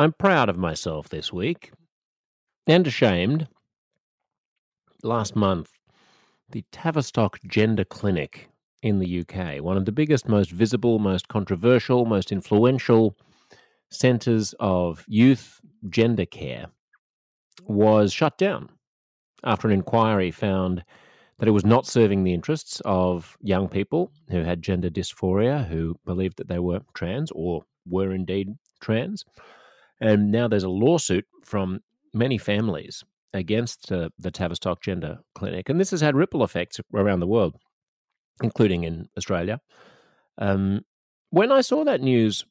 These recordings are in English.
I'm proud of myself this week and ashamed. Last month, the Tavistock Gender Clinic in the UK, one of the biggest, most visible, most controversial, most influential centres of youth gender care, was shut down after an inquiry found that it was not serving the interests of young people who had gender dysphoria, who believed that they were trans or were indeed trans. And now there's a lawsuit from many families against uh, the Tavistock Gender Clinic. And this has had ripple effects around the world, including in Australia. Um, when I saw that news,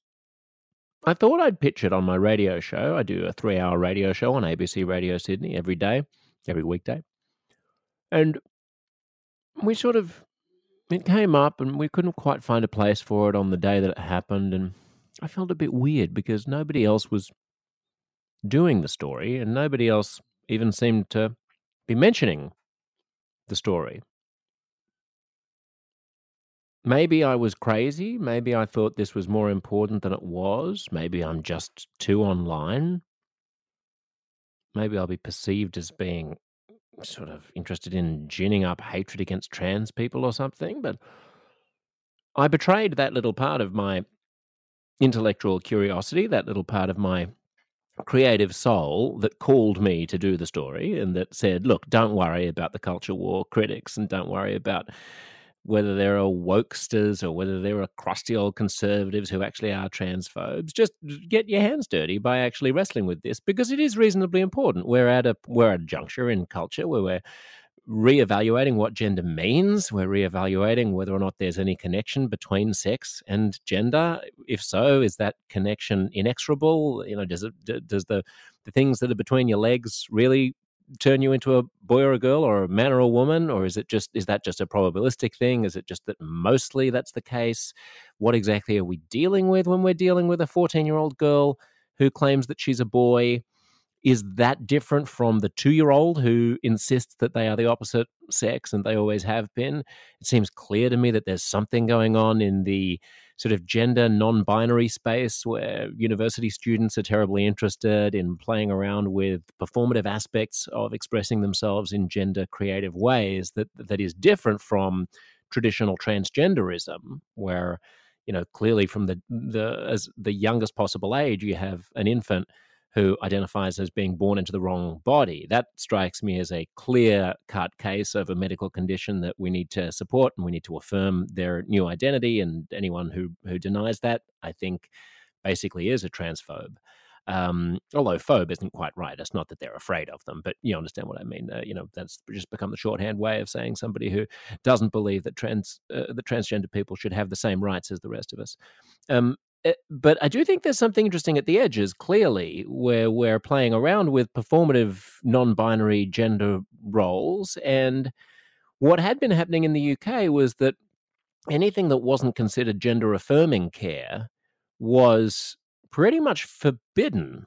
I thought I'd pitch it on my radio show. I do a three hour radio show on ABC Radio Sydney every day, every weekday. And we sort of, it came up and we couldn't quite find a place for it on the day that it happened. And I felt a bit weird because nobody else was doing the story and nobody else even seemed to be mentioning the story. Maybe I was crazy. Maybe I thought this was more important than it was. Maybe I'm just too online. Maybe I'll be perceived as being sort of interested in ginning up hatred against trans people or something. But I betrayed that little part of my intellectual curiosity, that little part of my creative soul that called me to do the story and that said, look, don't worry about the culture war critics and don't worry about whether there are wokesters or whether there are crusty old conservatives who actually are transphobes. Just get your hands dirty by actually wrestling with this because it is reasonably important. We're at a we're at a juncture in culture where we're reevaluating what gender means. We're reevaluating whether or not there's any connection between sex and gender. If so, is that connection inexorable? You know, does it does the the things that are between your legs really turn you into a boy or a girl or a man or a woman or is it just is that just a probabilistic thing is it just that mostly that's the case what exactly are we dealing with when we're dealing with a 14 year old girl who claims that she's a boy is that different from the two year old who insists that they are the opposite sex and they always have been? It seems clear to me that there's something going on in the sort of gender non binary space where university students are terribly interested in playing around with performative aspects of expressing themselves in gender creative ways that, that is different from traditional transgenderism, where you know clearly from the the as the youngest possible age you have an infant who identifies as being born into the wrong body. That strikes me as a clear cut case of a medical condition that we need to support and we need to affirm their new identity. And anyone who, who denies that, I think, basically is a transphobe. Um, although phobe isn't quite right. It's not that they're afraid of them, but you understand what I mean. Uh, you know, that's just become the shorthand way of saying somebody who doesn't believe that trans uh, transgender people should have the same rights as the rest of us. Um, Eh, but I do think there's something interesting at the edges, clearly, where we're playing around with performative non binary gender roles. And what had been happening in the UK was that anything that wasn't considered gender affirming care was pretty much forbidden.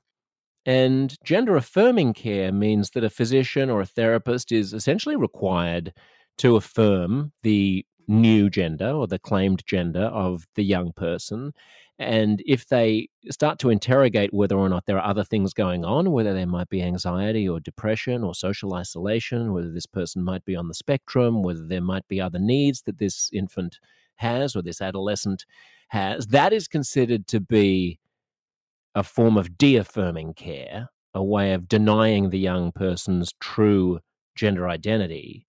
And gender affirming care means that a physician or a therapist is essentially required to affirm the new gender or the claimed gender of the young person and if they start to interrogate whether or not there are other things going on, whether there might be anxiety or depression or social isolation, whether this person might be on the spectrum, whether there might be other needs that this infant has or this adolescent has, that is considered to be a form of de affirming care, a way of denying the young person's true gender identity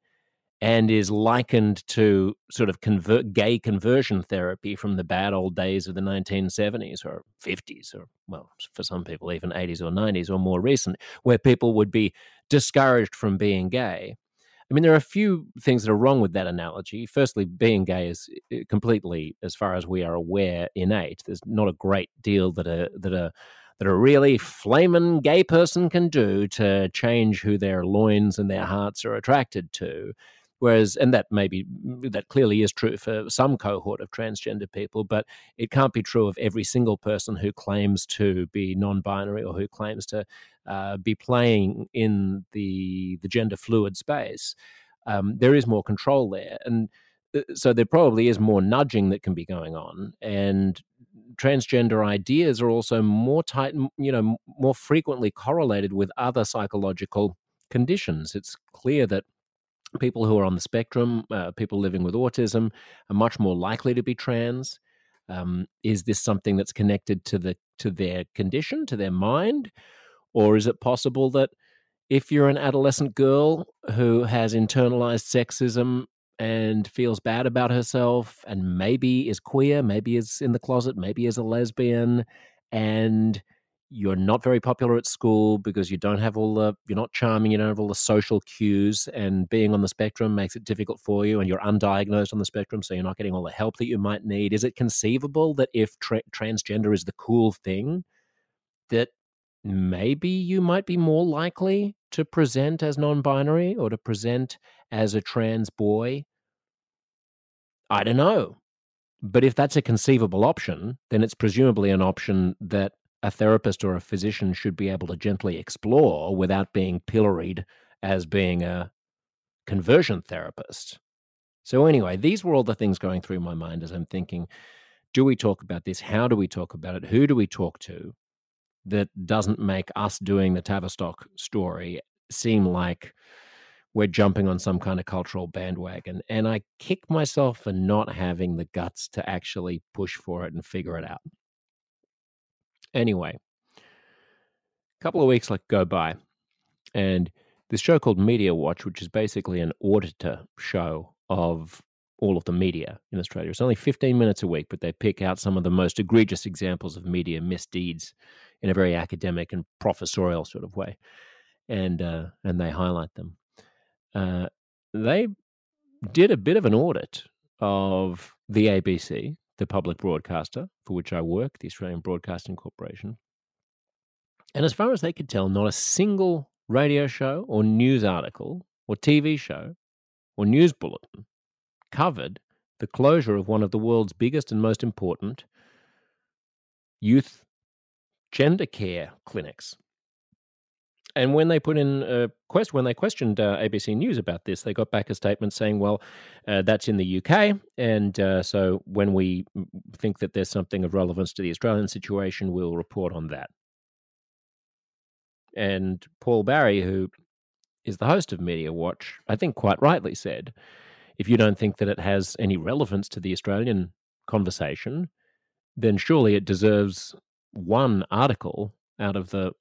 and is likened to sort of convert, gay conversion therapy from the bad old days of the 1970s or 50s, or, well, for some people, even 80s or 90s or more recent, where people would be discouraged from being gay. I mean, there are a few things that are wrong with that analogy. Firstly, being gay is completely, as far as we are aware, innate. There's not a great deal that a that a that a really flaming gay person can do to change who their loins and their hearts are attracted to. Whereas, and that maybe that clearly is true for some cohort of transgender people, but it can't be true of every single person who claims to be non-binary or who claims to uh, be playing in the the gender fluid space. Um, there is more control there, and uh, so there probably is more nudging that can be going on, and transgender ideas are also more tight, you know, more frequently correlated with other psychological conditions. It's clear that people who are on the spectrum, uh, people living with autism, are much more likely to be trans. Um, is this something that's connected to the to their condition, to their mind, or is it possible that if you're an adolescent girl who has internalized sexism and feels bad about herself and maybe is queer, maybe is in the closet, maybe is a lesbian, and you're not very popular at school because you don't have all the you're not charming you don't have all the social cues and being on the spectrum makes it difficult for you and you're undiagnosed on the spectrum so you're not getting all the help that you might need. Is it conceivable that if tra- transgender is the cool thing that maybe you might be more likely to present as non-binary or to present as a trans boy? I don't know. But if that's a conceivable option then it's presumably an option that a therapist or a physician should be able to gently explore without being pilloried as being a conversion therapist. So, anyway, these were all the things going through my mind as I'm thinking do we talk about this? How do we talk about it? Who do we talk to that doesn't make us doing the Tavistock story seem like we're jumping on some kind of cultural bandwagon? And I kick myself for not having the guts to actually push for it and figure it out. Anyway, a couple of weeks like go by, and this show called Media Watch, which is basically an auditor show of all of the media in Australia. It's only 15 minutes a week, but they pick out some of the most egregious examples of media misdeeds in a very academic and professorial sort of way, and uh, and they highlight them. Uh, they did a bit of an audit of the ABC, the public broadcaster for which I work, the Australian Broadcasting Corporation. And as far as they could tell, not a single radio show or news article or TV show or news bulletin covered the closure of one of the world's biggest and most important youth gender care clinics. And when they put in a quest, when they questioned uh, ABC News about this, they got back a statement saying, "Well, uh, that's in the UK, and uh, so when we think that there's something of relevance to the Australian situation, we'll report on that." And Paul Barry, who is the host of Media Watch, I think quite rightly said, "If you don't think that it has any relevance to the Australian conversation, then surely it deserves one article out of the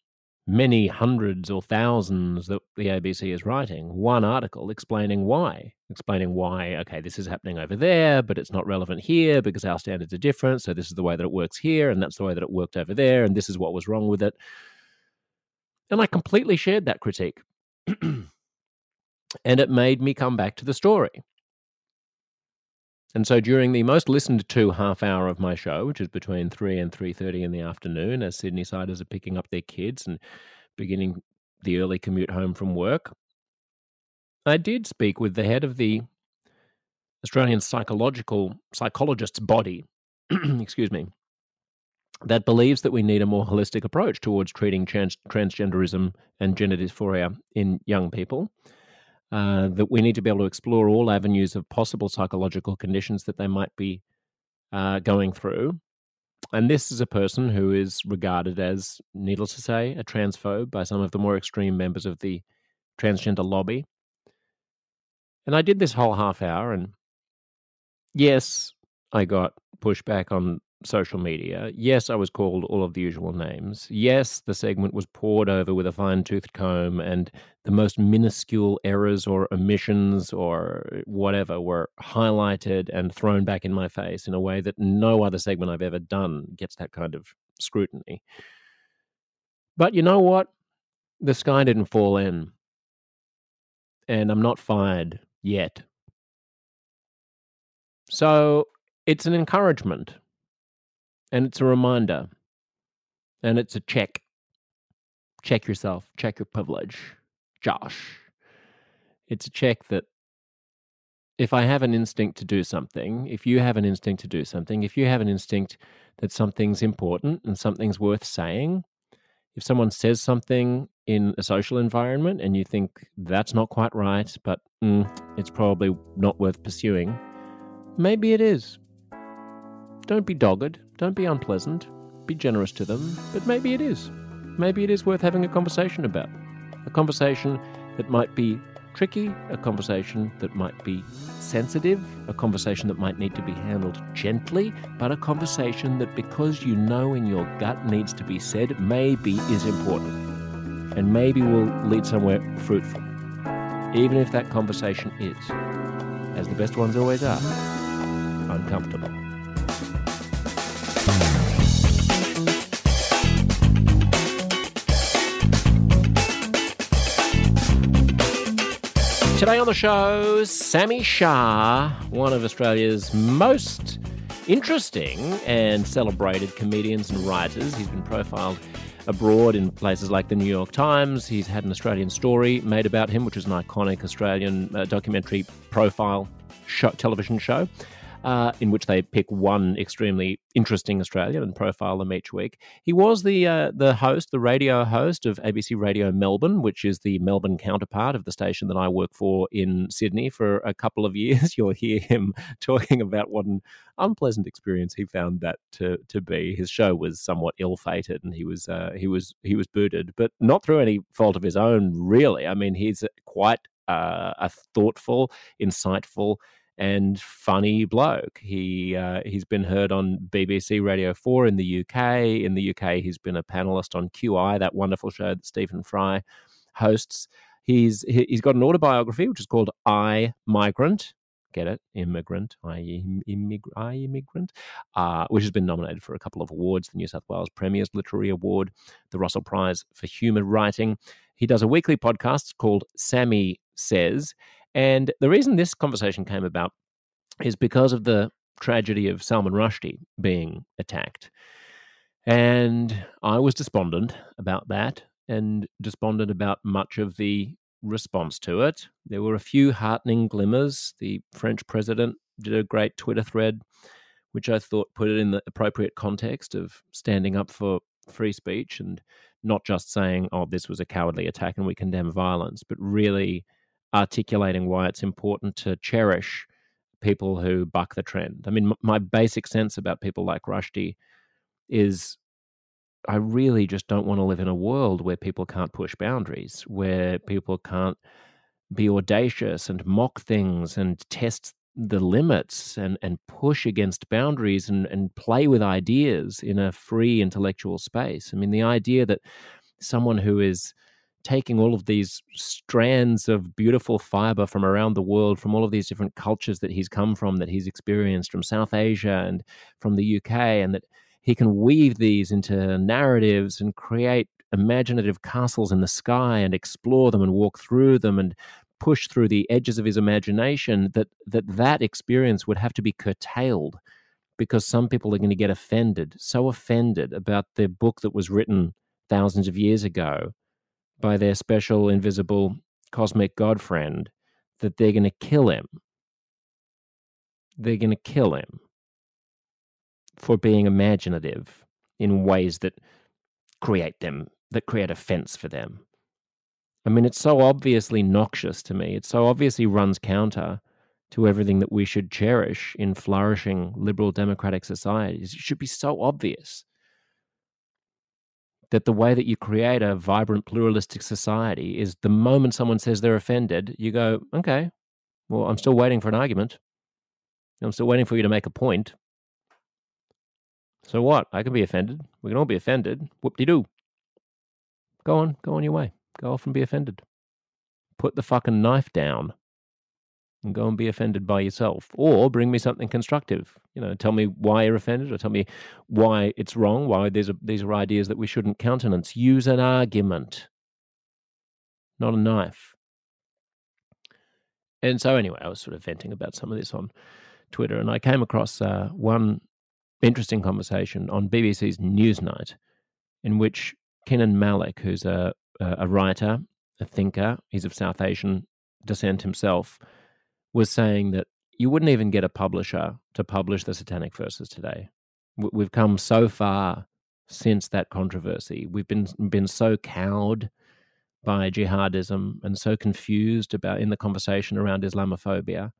many hundreds or thousands that the ABC is writing, one article explaining why, explaining why, okay, this is happening over there, but it's not relevant here because our standards are different. So this is the way that it works here, and that's the way that it worked over there, and this is what was wrong with it. And I completely shared that critique. and it made me come back to the story. And so during the most listened to half hour of my show, which is between 3 and 3:30 in the afternoon as Sydney siders are picking up their kids and beginning the early commute home from work, I did speak with the head of the Australian psychological psychologists body, excuse me, that believes that we need a more holistic approach towards treating trans- transgenderism and gender dysphoria in young people uh, that we need to be able to explore all avenues of possible psychological conditions that they might be uh, going through. And this is a person who is regarded as, needless to say, a transphobe by some of the more extreme members of the transgender lobby. And I did this whole half hour, and yes, I got pushback on social media. Yes, I was called all of the usual names. Yes, the segment was pored over with a fine toothed comb, and the most minuscule errors or omissions or whatever were highlighted and thrown back in my face in a way that no other segment I've ever done gets that kind of scrutiny. But you know what? The sky didn't fall in. And I'm not fired yet. So it's an encouragement and it's a reminder. And it's a check. Check yourself, check your privilege. Josh. It's a check that if I have an instinct to do something, if you have an instinct to do something, if you have an instinct that something's important and something's worth saying, if someone says something in a social environment and you think that's not quite right, but mm, it's probably not worth pursuing, maybe it is. Don't be dogged. Don't be unpleasant. Be generous to them. But maybe it is. Maybe it is worth having a conversation about. A conversation that might be tricky, a conversation that might be sensitive, a conversation that might need to be handled gently, but a conversation that, because you know in your gut needs to be said, maybe is important and maybe will lead somewhere fruitful, even if that conversation is, as the best ones always are, uncomfortable. Today on the show, Sami Shah, one of Australia's most interesting and celebrated comedians and writers. He's been profiled abroad in places like the New York Times. He's had an Australian story made about him, which is an iconic Australian uh, documentary profile show, television show uh, in which they pick one extremely interesting Australian and profile them each week. He was the uh, the host, the radio host of ABC Radio Melbourne, which is the Melbourne counterpart of the station that I work for in Sydney for a couple of years. You'll hear him talking about what an unpleasant experience he found that to to be. His show was somewhat ill fated, and he was uh, he was he was booted, but not through any fault of his own. Really, I mean, he's quite uh, a thoughtful, insightful and funny bloke. He uh, he's been heard on BBC Radio Four in the UK. In the UK, he's been a panelist on QI, that wonderful show that Stephen Fry hosts. He's he's got an autobiography which is called I Migrant. Get it? Immigrant, I, immig- I immigrant, uh, which has been nominated for a couple of awards: the New South Wales Premier's Literary Award, the Russell Prize for Humour Writing. He does a weekly podcast called Sammy Says, and the reason this conversation came about is because of the tragedy of Salman Rushdie being attacked. And I was despondent about that and despondent about much of the response to it. There were a few heartening glimmers. The French president did a great Twitter thread, which I thought put it in the appropriate context of standing up for free speech and not just saying, oh, this was a cowardly attack and we condemn violence, but really articulating why it's important to cherish people who buck the trend. I mean, m- my basic sense about people like Rushdie is I really just don't want to live in a world where people can't push boundaries, where people can't be audacious and mock things and test the limits and, and push against boundaries and, and play with ideas in a free intellectual space. I mean, the idea that someone who is taking all of these strands of beautiful fiber from around the world, from all of these different cultures that he's come from, that he's experienced from South Asia and from the UK, and that he can weave these into narratives and create imaginative castles in the sky and explore them and walk through them and push through the edges of his imagination that that that experience would have to be curtailed because some people are going to get offended so offended about the book that was written thousands of years ago by their special invisible cosmic god friend that they're going to kill him. They're going to kill him for being imaginative in ways that create them, that create offense for them. I mean, it's so obviously noxious to me. It so obviously runs counter to everything that we should cherish in flourishing liberal democratic societies. It should be so obvious that the way that you create a vibrant pluralistic society is the moment someone says they're offended, you go, okay, well, I'm still waiting for an argument. I'm still waiting for you to make a point. So what? I can be offended. We can all be offended. Whoop de doo. Go on, go on your way. Go off and be offended. Put the fucking knife down and go and be offended by yourself or bring me something constructive. You know tell me why you're offended or tell me why it's wrong why these are these are ideas that we shouldn't countenance. Use an argument not a knife. And so anyway i was sort of venting about some of this on twitter and i came across uh, one interesting conversation on bbc's newsnight in which kenan malik who's a, a writer a thinker he's of south asian descent himself was saying that you wouldn't even get a publisher to publish the Satanic Verses today. We've come so far since that controversy. We've been been so cowed by jihadism and so confused about in the conversation around Islamophobia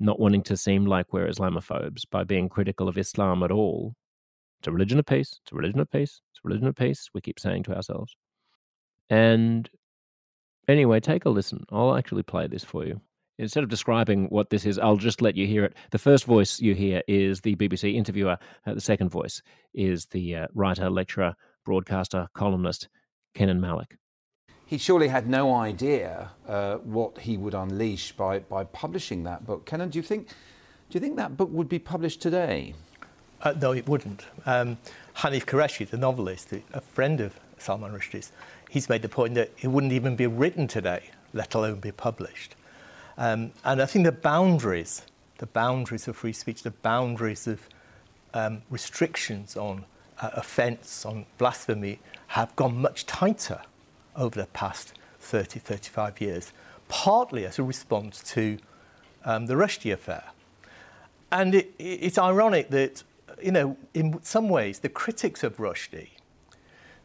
not wanting to seem like we're Islamophobes by being critical of Islam at all. It's a religion of peace. It's a religion of peace. It's a religion of peace. We keep saying to ourselves. And anyway, take a listen. I'll actually play this for you. Instead of describing what this is, I'll just let you hear it. The first voice you hear is the BBC interviewer. Uh, the second voice is the uh, writer, lecturer, broadcaster, columnist, Kenan Malik he surely had no idea uh, what he would unleash by, by publishing that book. Kenan, do you think, do you think that book would be published today? Uh, no, it wouldn't. Um, Hanif Kureishi, the novelist, a friend of Salman Rushdie's, he's made the point that it wouldn't even be written today, let alone be published. Um, and I think the boundaries, the boundaries of free speech, the boundaries of um, restrictions on uh, offence, on blasphemy, have gone much tighter over the past 30, 35 years, partly as a response to um, the Rushdie affair. And it, it's ironic that, you know, in some ways, the critics of Rushdie,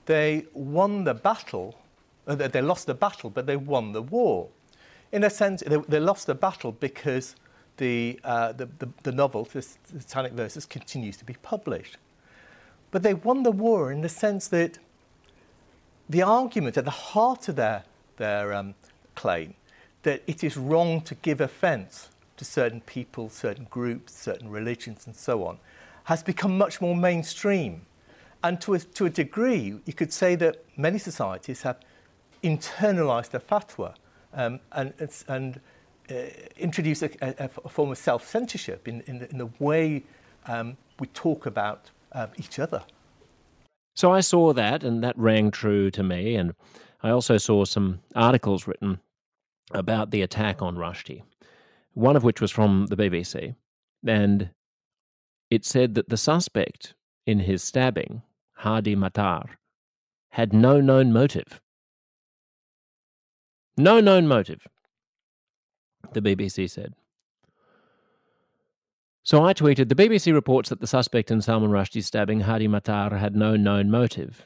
they won the battle, uh, they lost the battle, but they won the war. In a sense, they, they lost the battle because the, uh, the, the, the novel, the Satanic Verses, continues to be published. But they won the war in the sense that the argument at the heart of their, their um, claim that it is wrong to give offence to certain people, certain groups, certain religions, and so on, has become much more mainstream. And to a, to a degree, you could say that many societies have internalized the fatwa um, and, and uh, introduced a, a, a, form of self censorship in, in, in, the way um, we talk about um, each other. So I saw that, and that rang true to me. And I also saw some articles written about the attack on Rushdie, one of which was from the BBC. And it said that the suspect in his stabbing, Hadi Matar, had no known motive. No known motive, the BBC said. So I tweeted The BBC reports that the suspect in Salman Rushdie's stabbing, Hadi Matar, had no known motive.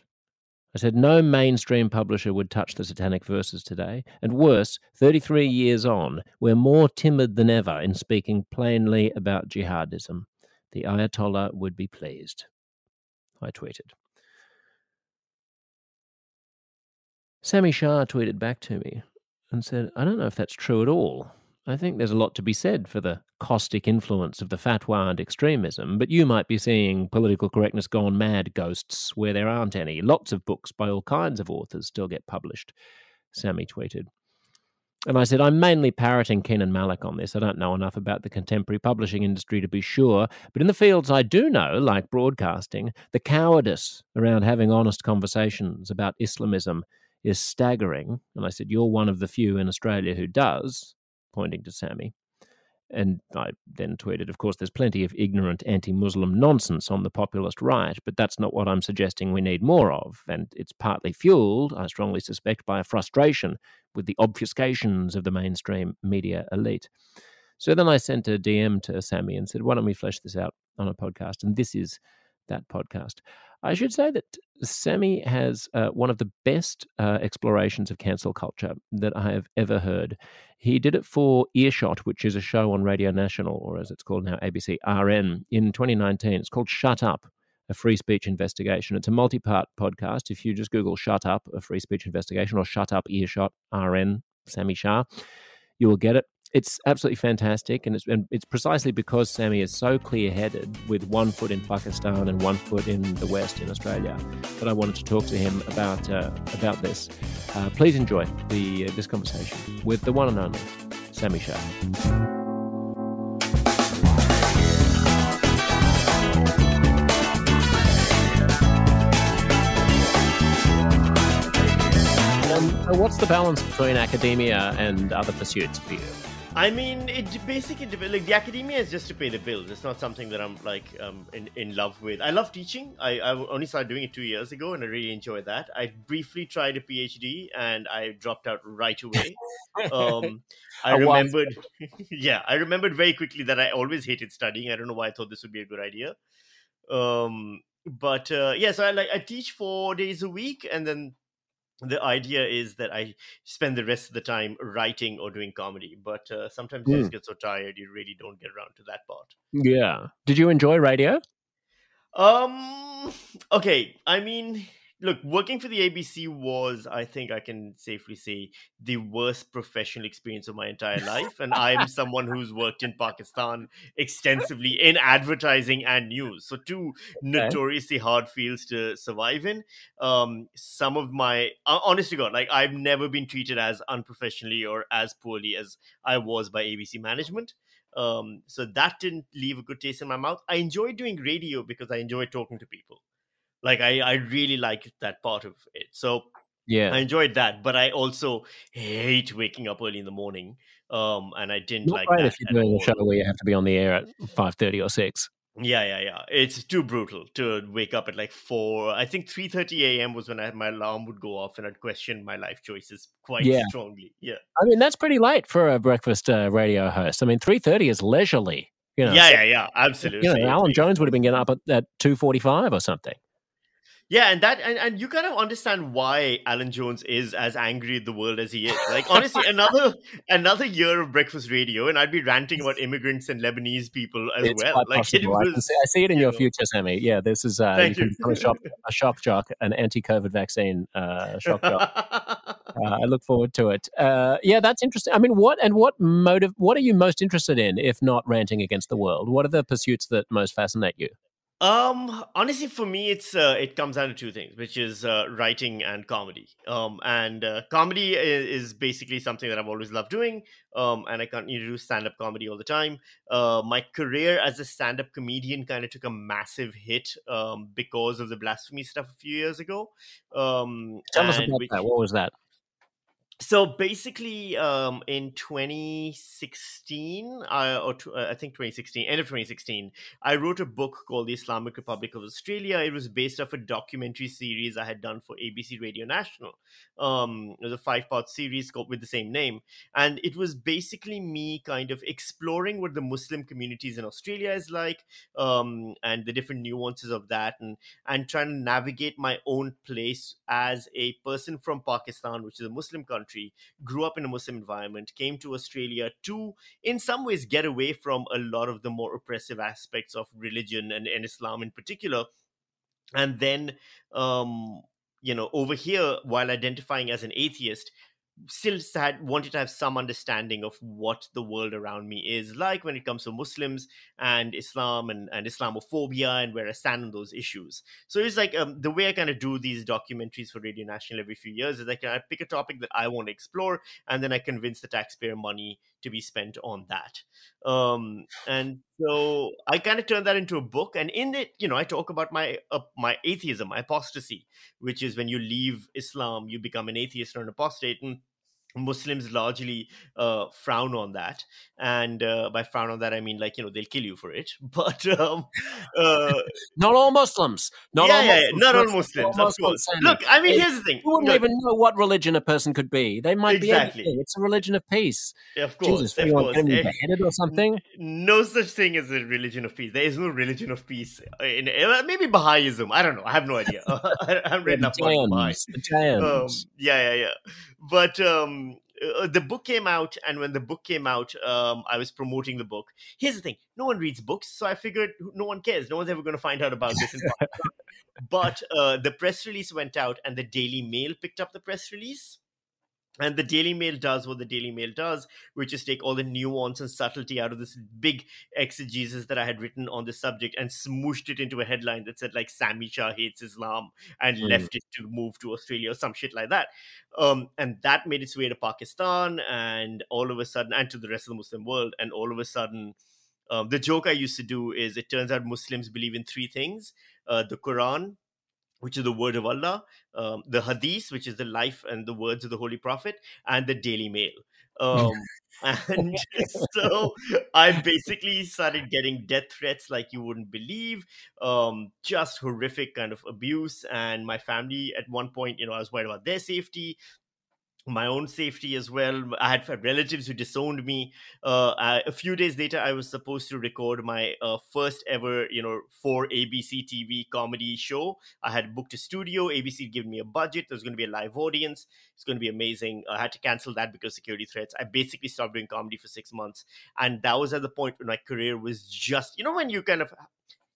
I said no mainstream publisher would touch the satanic verses today, and worse, 33 years on, we're more timid than ever in speaking plainly about jihadism. The Ayatollah would be pleased. I tweeted. Sami Shah tweeted back to me and said, I don't know if that's true at all. I think there's a lot to be said for the caustic influence of the fatwa and extremism, but you might be seeing political correctness gone mad ghosts where there aren't any. Lots of books by all kinds of authors still get published, Sami tweeted. And I said, I'm mainly parroting Kenan Malik on this. I don't know enough about the contemporary publishing industry to be sure, but in the fields I do know, like broadcasting, the cowardice around having honest conversations about Islamism is staggering. And I said, You're one of the few in Australia who does pointing to Sami. And I then tweeted, of course, there's plenty of ignorant anti Muslim nonsense on the populist right, but that's not what I'm suggesting we need more of. And it's partly fueled, I strongly suspect, by a frustration with the obfuscations of the mainstream media elite. So then I sent a DM to Sami and said, why don't we flesh this out on a podcast? And this is that podcast. I should say that Sami has uh, one of the best uh, explorations of cancel culture that I have ever heard. He did it for Earshot, which is a show on Radio National, or as it's called now, ABC RN, in 2019. It's called Shut Up, a free speech investigation. It's a multi part podcast. If you just Google Shut Up, a free speech investigation, or Shut Up Earshot RN, Sami Shah, you will get it it's absolutely fantastic, and it's and it's precisely because Sami is so clear-headed with one foot in Pakistan and one foot in the West in Australia that I wanted to talk to him about uh, about this. Uh, please enjoy the uh, this conversation with the one and only Sami Shah. Um, what's the balance between academia and other pursuits for you? I mean, it basically like the academia is just to pay the bills. It's not something that I'm like um, in in love with. I love teaching. I, I only started doing it two years ago, and I really enjoy that. I briefly tried a PhD, and I dropped out right away. Um, I remembered, yeah, I remembered very quickly that I always hated studying. I don't know why I thought this would be a good idea. Um, but uh, yeah, so I like I teach four days a week, and then the idea is that I spend the rest of the time writing or doing comedy. But uh, sometimes you just Mm. get so tired you really don't get around to that part. Yeah. Did you enjoy radio? Um. Okay. I mean, look, working for the ABC was, I think, I can safely say, the worst professional experience of my entire life. And I'm someone who's worked in Pakistan extensively in advertising and news. So two notoriously hard fields to survive in. Um, some of my, uh, honest to God, like I've never been treated as unprofessionally or as poorly as I was by ABC management. Um, so that didn't leave a good taste in my mouth. I enjoyed doing radio because I enjoy talking to people. Like I, I really like that part of it. So Yeah. I enjoyed that, but I also hate waking up early in the morning. Um, and I didn't Not like great that if you're doing a show where you have to be on the air at five thirty or six. Yeah, yeah, yeah. It's too brutal to wake up at like four. I think three thirty a.m. was when I, my alarm would go off, and I'd question my life choices quite Yeah. strongly. Yeah, I mean, that's pretty late for a breakfast uh, radio host. I mean, three thirty is leisurely. You know, yeah, yeah, yeah. Absolutely. You know, Alan Jones would have been getting up at, at two forty-five or something. Yeah, and that and, and you kind of understand why Alan Jones is as angry at the world as he is. Like honestly, another another year of breakfast radio, and I'd be ranting about immigrants and Lebanese people as it's well. Like it possible. I, was. I see it in you your know. future, Sami. Yeah, this is uh, Thank you you. can a shock, a shock jock, an anti-COVID vaccine uh, shock jock. Uh, I look forward to it. Uh, yeah, that's interesting. I mean, what and what motive? What are you most interested in, if not ranting against the world? What are the pursuits that most fascinate you? Um, honestly, for me, it's uh, it comes down to two things, which is uh, writing and comedy. Um, and uh, comedy is, is basically something that I've always loved doing. Um, and I continue to do stand up comedy all the time. Uh, my career as a stand up comedian kind of took a massive hit um, because of the blasphemy stuff a few years ago. Um, Tell us about which- that. What was that? So basically um in 2016 I, or uh, I think 2016 end of 2016 I wrote a book called the Islamic Republic of Australia. It was based off a documentary series I had done for ABC Radio National um it was a five part series called with the same name. And it was basically me kind of exploring what the Muslim communities in Australia is like um and the different nuances of that and and trying to navigate my own place as a person from Pakistan, which is a Muslim country, grew up in a Muslim environment, came to Australia to, in some ways, get away from a lot of the more oppressive aspects of religion and, and Islam in particular. And then, um, you know, over here, while identifying as an atheist, still had wanted to have some understanding of what the world around me is like when it comes to Muslims and Islam and, and Islamophobia and where I stand on those issues. So it's like um, the way I kind of do these documentaries for Radio National every few years is like I pick a topic that I want to explore and then I convince the taxpayer money to be spent on that. Um, and so I kind of turned that into a book, and in it, you know, I talk about my uh, my atheism, my apostasy, which is when you leave Islam, you become an atheist or an apostate, and Muslims largely uh, frown on that, and uh, by frown on that I mean like you know they'll kill you for it. But um, uh, Not all Muslims. Not yeah, all yeah, yeah, Muslims. not all Not Muslims, of Muslims, course. Look, I mean, here's the thing. You wouldn't Look, even know what religion a person could be. They might Exactly. be anything. It's a religion of peace. of course, Jesus, of course. Eh, beheaded or something? no such thing as a religion of peace. There is no religion of peace. In, uh, maybe Baha'ism. I don't know. I have no idea. I haven't read enough about Baha'i. The Um, yeah, yeah, yeah. But um, uh, the book came out, and when the book came out, um, I was promoting the book. Here's the thing: no one reads books, so I figured no one cares. No one's ever going to find out about this. In but uh, the press release went out, and the Daily Mail picked up the press release. And the Daily Mail does what the Daily Mail does, which is take all the nuance and subtlety out of this big exegesis that I had written on the subject and smooshed it into a headline that said like Sami Shah hates Islam and Mm. left it to move to Australia or some shit like that. Um, and that made its way to Pakistan and all of a sudden, and to the rest of the Muslim world. And all of a sudden, um, the joke I used to do is it turns out Muslims believe in three things uh, the Quran, which is the word of Allah, um, the Hadith, which is the life and the words of the Holy Prophet, and the Daily Mail. Um, and so I basically started getting death threats like you wouldn't believe, um, just horrific kind of abuse. And my family, at one point, you know, I was worried about their safety. My own safety as well. I had relatives who disowned me. Uh, I, a few days later, I was supposed to record my uh, first ever, you know, for ABC TV comedy show. I had booked a studio. ABC gave me a budget. There was going to be a live audience. It's going to be amazing. I had to cancel that because security threats. I basically stopped doing comedy for six months, and that was at the point when my career was just, you know, when you kind of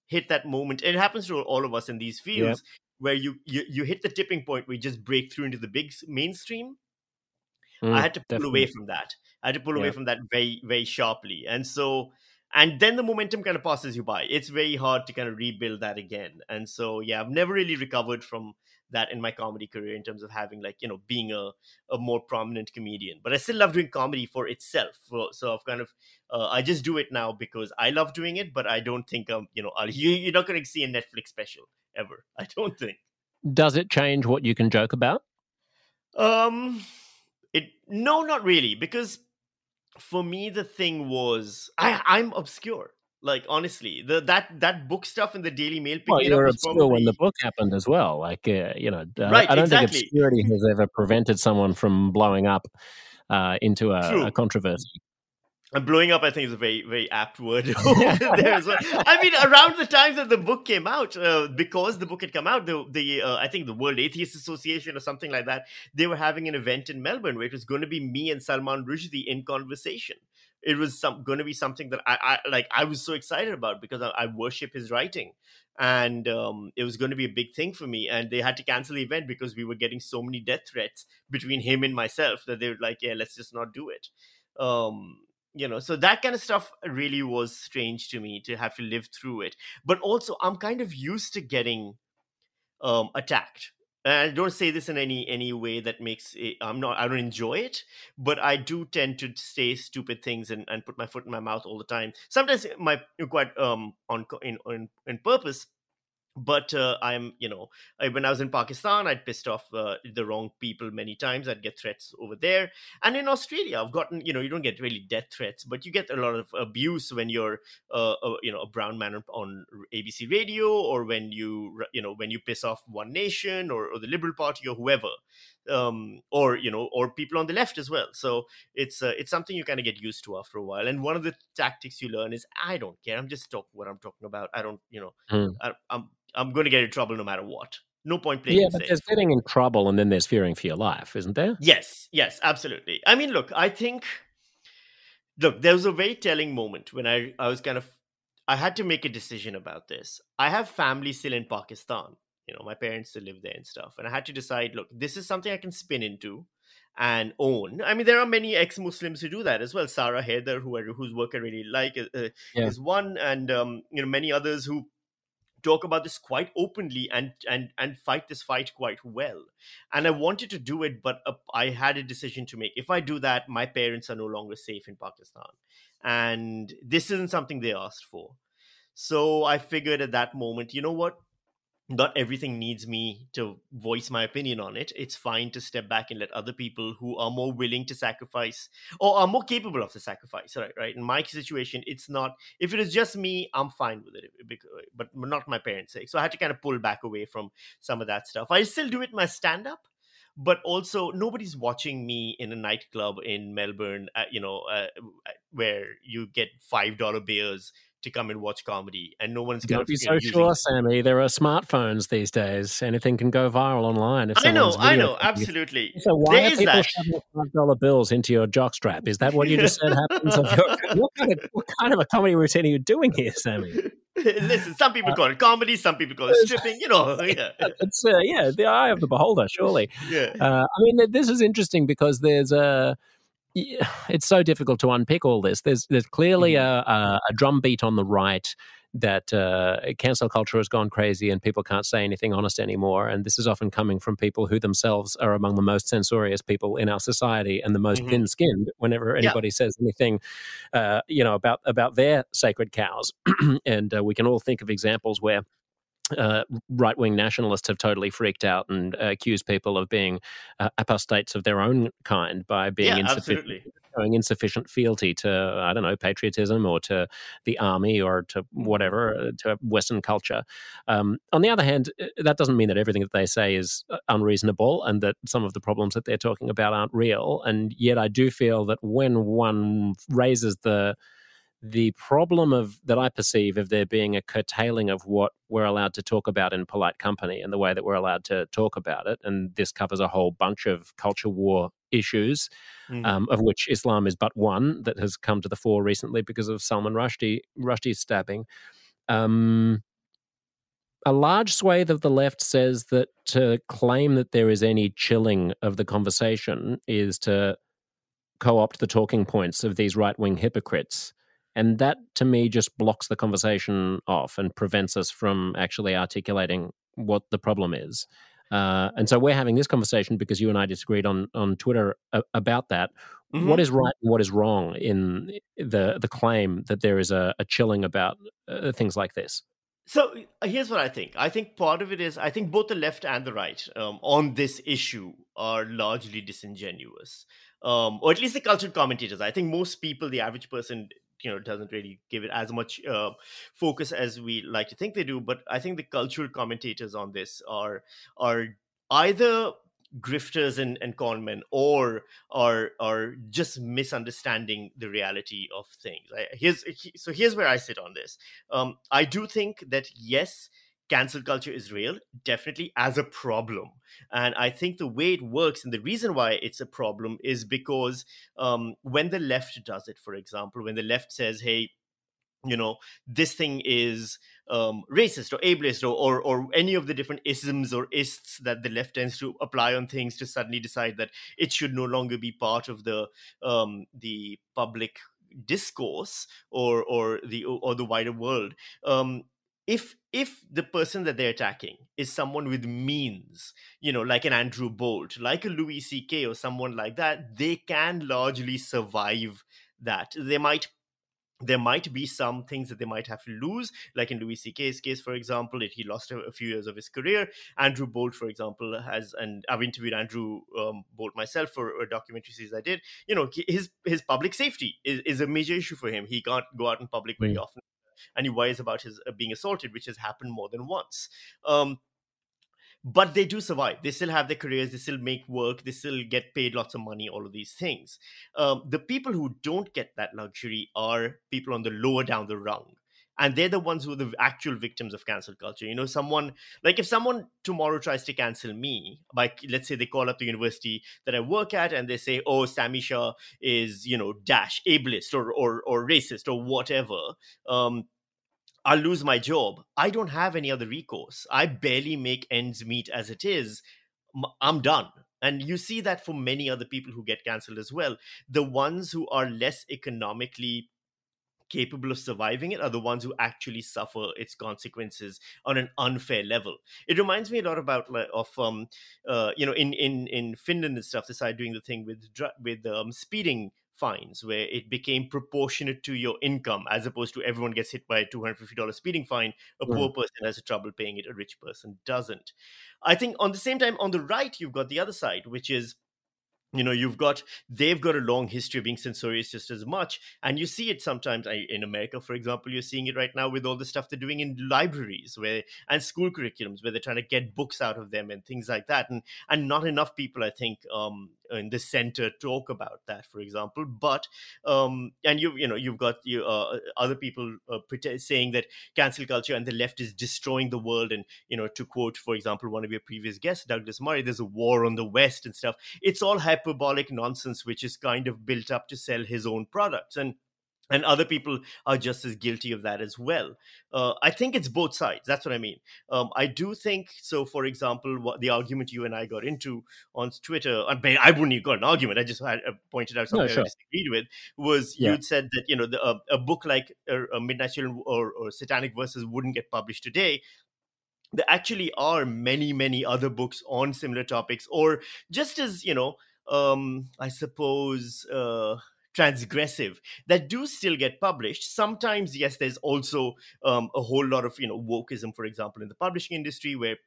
hit that moment. It happens to all of us in these fields. Where you, you you hit the tipping point where you just break through into the big mainstream, Mm, I had to pull definitely. away from that. I had to pull Yeah. away from that very, very sharply. And so, and then the momentum kind of passes you by. It's very hard to kind of rebuild that again. And so, yeah, I've never really recovered from that in my comedy career in terms of having like, you know, being a, a more prominent comedian. But I still love doing comedy for itself. So, I've kind of, uh, I just do it now because I love doing it, but I don't think, um, you know, I'll, you, you're not going to see a Netflix special ever. I don't think. Does it change what you can joke about? Um, it no, not really, because for me the thing was I I'm obscure. Like honestly, the that that book stuff in the Daily Mail Well, you up were obscure when the book happened as well. Like, uh, you know, uh, Right, I don't think obscurity has ever prevented someone from blowing up uh, into a, a controversy. And blowing up, I think, is a very, very apt word there as well. I mean, around the time that the book came out, uh, because the book had come out, the, the uh, I think the World Atheist Association or something like that, they were having an event in Melbourne where it was going to be me and Salman Rushdie in conversation. It was some, going to be something that I, I like. I was so excited about because I, I worship his writing, and um, it was going to be a big thing for me. And they had to cancel the event because we were getting so many death threats between him and myself that they were like, "Yeah, let's just not do it." Um, you know so that kind of stuff really was strange to me to have to live through it. But also i'm kind of used to getting um attacked. And i don't say this in any any way that makes it i'm not i don't enjoy it but i do tend to say stupid things and, and put my foot in my mouth all the time. Sometimes my quite um on in in, in purpose but uh, I'm, you know, I, when I was in Pakistan, I'd pissed off uh, the wrong people many times. I'd get threats over there, and in Australia, I've gotten, you know, you don't get really death threats, but you get a lot of abuse when you're, uh, a, you know, a brown man on- ABC radio, or when you, you know, when you piss off One Nation or, or the Liberal Party or whoever, um, or you know, or people on the left as well. So it's uh, it's something you kind of get used to after a while. And one of the tactics you learn is I don't care. I'm just talking what I'm talking about. I don't, you know, Hmm. I, I'm I'm going to get in trouble no matter what. No point playing Yeah, but safe. there's getting in trouble and then there's fearing for your life, isn't there? Yes, yes, absolutely. I mean, look, I think, look, there was a very telling moment when I, I was kind of, I had to make a decision about this. I have family still in Pakistan. You know, my parents still live there and stuff. And I had to decide, look, this is something I can spin into and own. I mean, there are many ex-Muslims who do that as well. Sarah Haider, who I, whose work I really like, uh, uh, Yeah. is one, and um, you know, many others who talk about this quite openly and and and fight this fight quite well and i wanted to do it but uh, i had a decision to make if i do that my parents are no longer safe in pakistan and this isn't something they asked for so i figured at that moment you know what not everything needs me to voice my opinion on it. It's fine to step back and let other people who are more willing to sacrifice or are more capable of the sacrifice right right? In my situation it's not if it is just me i'm fine with it but not my parents sake. So i had to kind of pull back away from some of that stuff. I still do it my stand up but also nobody's watching me in a nightclub in melbourne uh, you know uh, where you get five dollar beers to come and watch comedy and no one's going Don't be so sure, Sami. There are smartphones these days. Anything can go viral online. If i know i know absolutely So why There are is people that. shoving five dollar bills into your jockstrap? Is that what you just said happens? Of your, what, kind of, what kind of a comedy routine are you doing here, Sami? Listen, some people call it comedy, some people call it stripping. You know, yeah, It's uh, yeah, the eye of the beholder, surely. yeah. Uh, I mean, this is interesting because there's a. yeah, It's so difficult to unpick all this. There's there's clearly Mm-hmm. a, a, a drumbeat on the right that uh, cancel culture has gone crazy and people can't say anything honest anymore. And this is often coming from people who themselves are among the most censorious people in our society and the most Mhm. thin-skinned. Whenever anybody says anything, uh, you know, about about their sacred cows, and uh, we can all think of examples where uh, right wing nationalists have totally freaked out and uh, accused people of being uh, apostates of their own kind by being Yeah, insufficient, showing insufficient fealty to I don't know patriotism or to the army or to whatever uh, to Western culture. Um, on the other hand, uh, that doesn't mean that everything that they say is uh, unreasonable and that some of the problems that they're talking about aren't real. And yet, I do feel that when one raises the the problem of that I perceive of there being a curtailing of what we're allowed to talk about in polite company and the way that we're allowed to talk about it. And this covers a whole bunch of culture war issues, Mhm. um, of which Islam is but one that has come to the fore recently because of Salman Rushdie Rushdie's stabbing. Um, a large swathe of the left says that to claim that there is any chilling of the conversation is to co-opt the talking points of these right-wing hypocrites and that to me just blocks the conversation off and prevents us from actually articulating what the problem is uh, and so we're having this conversation because you and I disagreed on on Twitter a- about that. Mhm. What is right and what is wrong in the the claim that there is a, a chilling about uh, things like this? So uh, here's what I think. I think part of it is I think both the left and the right um, on this issue are largely disingenuous, um, or at least the cultural commentators. I think most people, the average person, you know, doesn't really give it as much uh, focus as we like to think they do. But I think the cultural commentators on this are are either grifters and, and conmen or are are just misunderstanding the reality of things. I, here's so here's where I sit on this. Um, I do think that yes, cancel culture is real, definitely as a problem, and I think the way it works and the reason why it's a problem is because um, when the left does it, for example, when the left says, "Hey," you know this thing is um, racist or ableist or, or or any of the different isms or ists that the left tends to apply on things to suddenly decide that it should no longer be part of the um, the public discourse or or the or the wider world um, if if the person that they're attacking is someone with means you know like an andrew bolt like a louis ck or someone like that they can largely survive that they might there might be some things that they might have to lose, like in Louis C.K.'s case, for example, it, he lost a, few years of his career. Andrew Bolt, for example, has, and I've interviewed Andrew um, Bolt myself for a documentary series I did. You know, his his public safety is, is a major issue for him. He can't go out in public very mm. often, and he worries about his uh, being assaulted, which has happened more than once. Um, but they do survive. They still have their careers. They still make work. They still get paid lots of money. All of these things. Um, the people who don't get that luxury are people on the lower down the rung, and they're the ones who are the actual victims of cancel culture. You know, someone like if someone tomorrow tries to cancel me, like let's say they call up the university that I work at and they say, "Oh, Sami Shah is you know dash ableist or or or racist or whatever." Um, I'll lose my job. I don't have any other recourse. I barely make ends meet as it is. I'm done. And you see that for many other people who get cancelled as well. The ones who are less economically capable of surviving it are the ones who actually suffer its consequences on an unfair level. It reminds me a lot about of um uh you know in in in Finland and stuff. They started doing the thing with with um, speeding fines where it became proportionate to your income as opposed to everyone gets hit by a $250 speeding fine a poor Mm. person has a trouble paying it a rich person doesn't i think on the same time on the right you've got the other side which is you know you've got they've got a long history of being censorious just as much and you see it sometimes in america for example you're seeing it right now with all the stuff they're doing in libraries where and school curriculums where they're trying to get books out of them and things like that and and not enough people i think um in the center talk about that for example but um and you you know you've got you uh, other people uh, saying that cancel culture and the left is destroying the world and you know to quote for example one of your previous guests douglas murray there's a war on the west and stuff. It's all hyperbolic nonsense which is kind of built up to sell his own products and and other people are just as guilty of that as well uh, i think it's both sides that's what i mean um, i do think so for example what the argument you and i got into on twitter I, mean, I wouldn't even got an argument i just had uh, pointed out something sure. i disagreed with was Yeah. you'd said that you know the, uh, a book like uh, uh, midnight children or, or satanic verses wouldn't get published today there actually are many many other books on similar topics or just as you know um i suppose uh transgressive that do still get published. Sometimes, yes, there's also um, a whole lot of you know wokeism, for example, in the publishing industry where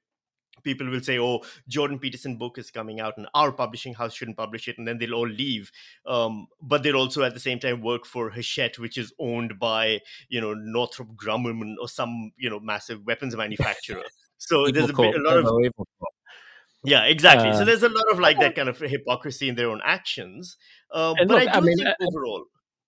people will say, "Oh, Jordan Peterson book is coming out, and our publishing house shouldn't publish it," and then they'll all leave. Um, but they'll also at the same time work for Hachette, which is owned by you know Northrop Grumman or some you know massive weapons manufacturer. So there's a, bit, a lot of yeah, exactly. Uh, so there's a lot of like that kind of hypocrisy in their own actions. Uh, but look, I do I mean, think uh, overall,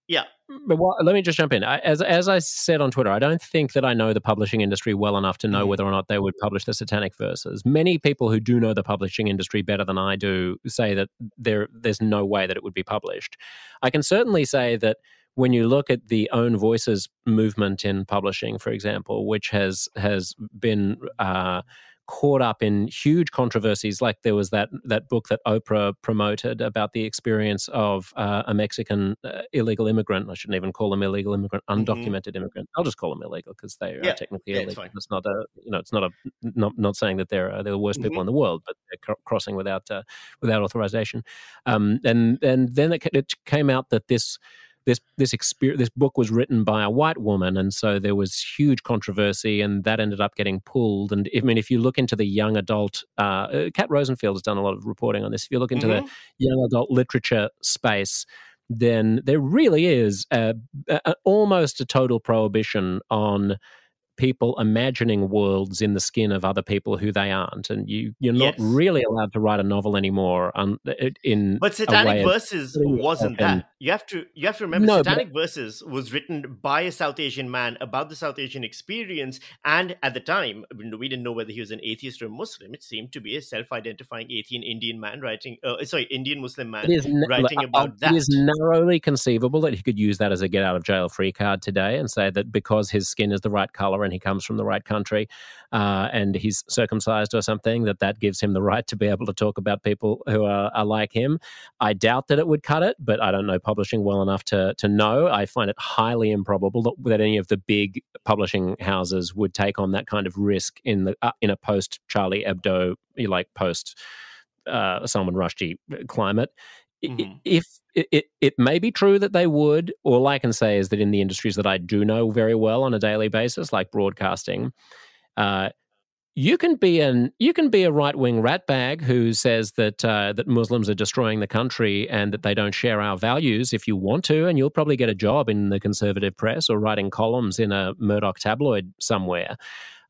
yeah. But what, let me just jump in. I, as as I said on Twitter, I don't think that I know the publishing industry well enough to know mm-hmm. whether or not they would publish the Satanic Verses. Many people who do know the publishing industry better than I do say that there there's no way that it would be published. I can certainly say that when you look at the own voices movement in publishing, for example, which has has been uh, caught up in huge controversies. Like there was that that book that Oprah promoted about the experience of uh, a Mexican uh, illegal immigrant. I shouldn't even call them illegal immigrant, mm-hmm. undocumented mm-hmm. immigrant. I'll just call them illegal because they yeah. are technically yeah, illegal. It's, it's, not a you know it's not a not not saying that they're uh, they're the worst mm-hmm. people in the world, but they're crossing without uh, without authorization. Um, and and then it, it came out that this this this experience this book was written by a white woman and so there was huge controversy and that ended up getting pulled and i mean if you look into the young adult uh, kat rosenfield has done a lot of reporting on this if you look into mm-hmm. the young adult literature space then there really is a, a, almost a total prohibition on people imagining worlds in the skin of other people who they aren't, and you you're not yes. really allowed to write a novel anymore. On, in but Satanic Verses wasn't that. You have to you have to remember no, Satanic but, Verses was written by a South Asian man about the South Asian experience, and at the time we didn't know whether he was an atheist or a Muslim. It seemed to be a self-identifying Atheian Indian man writing, uh, sorry, Indian Muslim man writing about uh, that. It is narrowly conceivable that he could use that as a get out of jail free card today and say that because his skin is the right color and he comes from the right country uh, and he's circumcised or something, that that gives him the right to be able to talk about people who are, are like him. I doubt that it would cut it, but I don't know publishing well enough to, to know. I find it highly improbable that, that any of the big publishing houses would take on that kind of risk in the uh, in a post Charlie Hebdo like post uh, Salman Rushdie climate. Mm-hmm. If it, it, it, may be true that they would, all I can say is that in the industries that I do know very well on a daily basis, like broadcasting, uh, you can be an you can be a right wing ratbag who says that uh, that Muslims are destroying the country and that they don't share our values if you want to, and you'll probably get a job in the conservative press or writing columns in a Murdoch tabloid somewhere.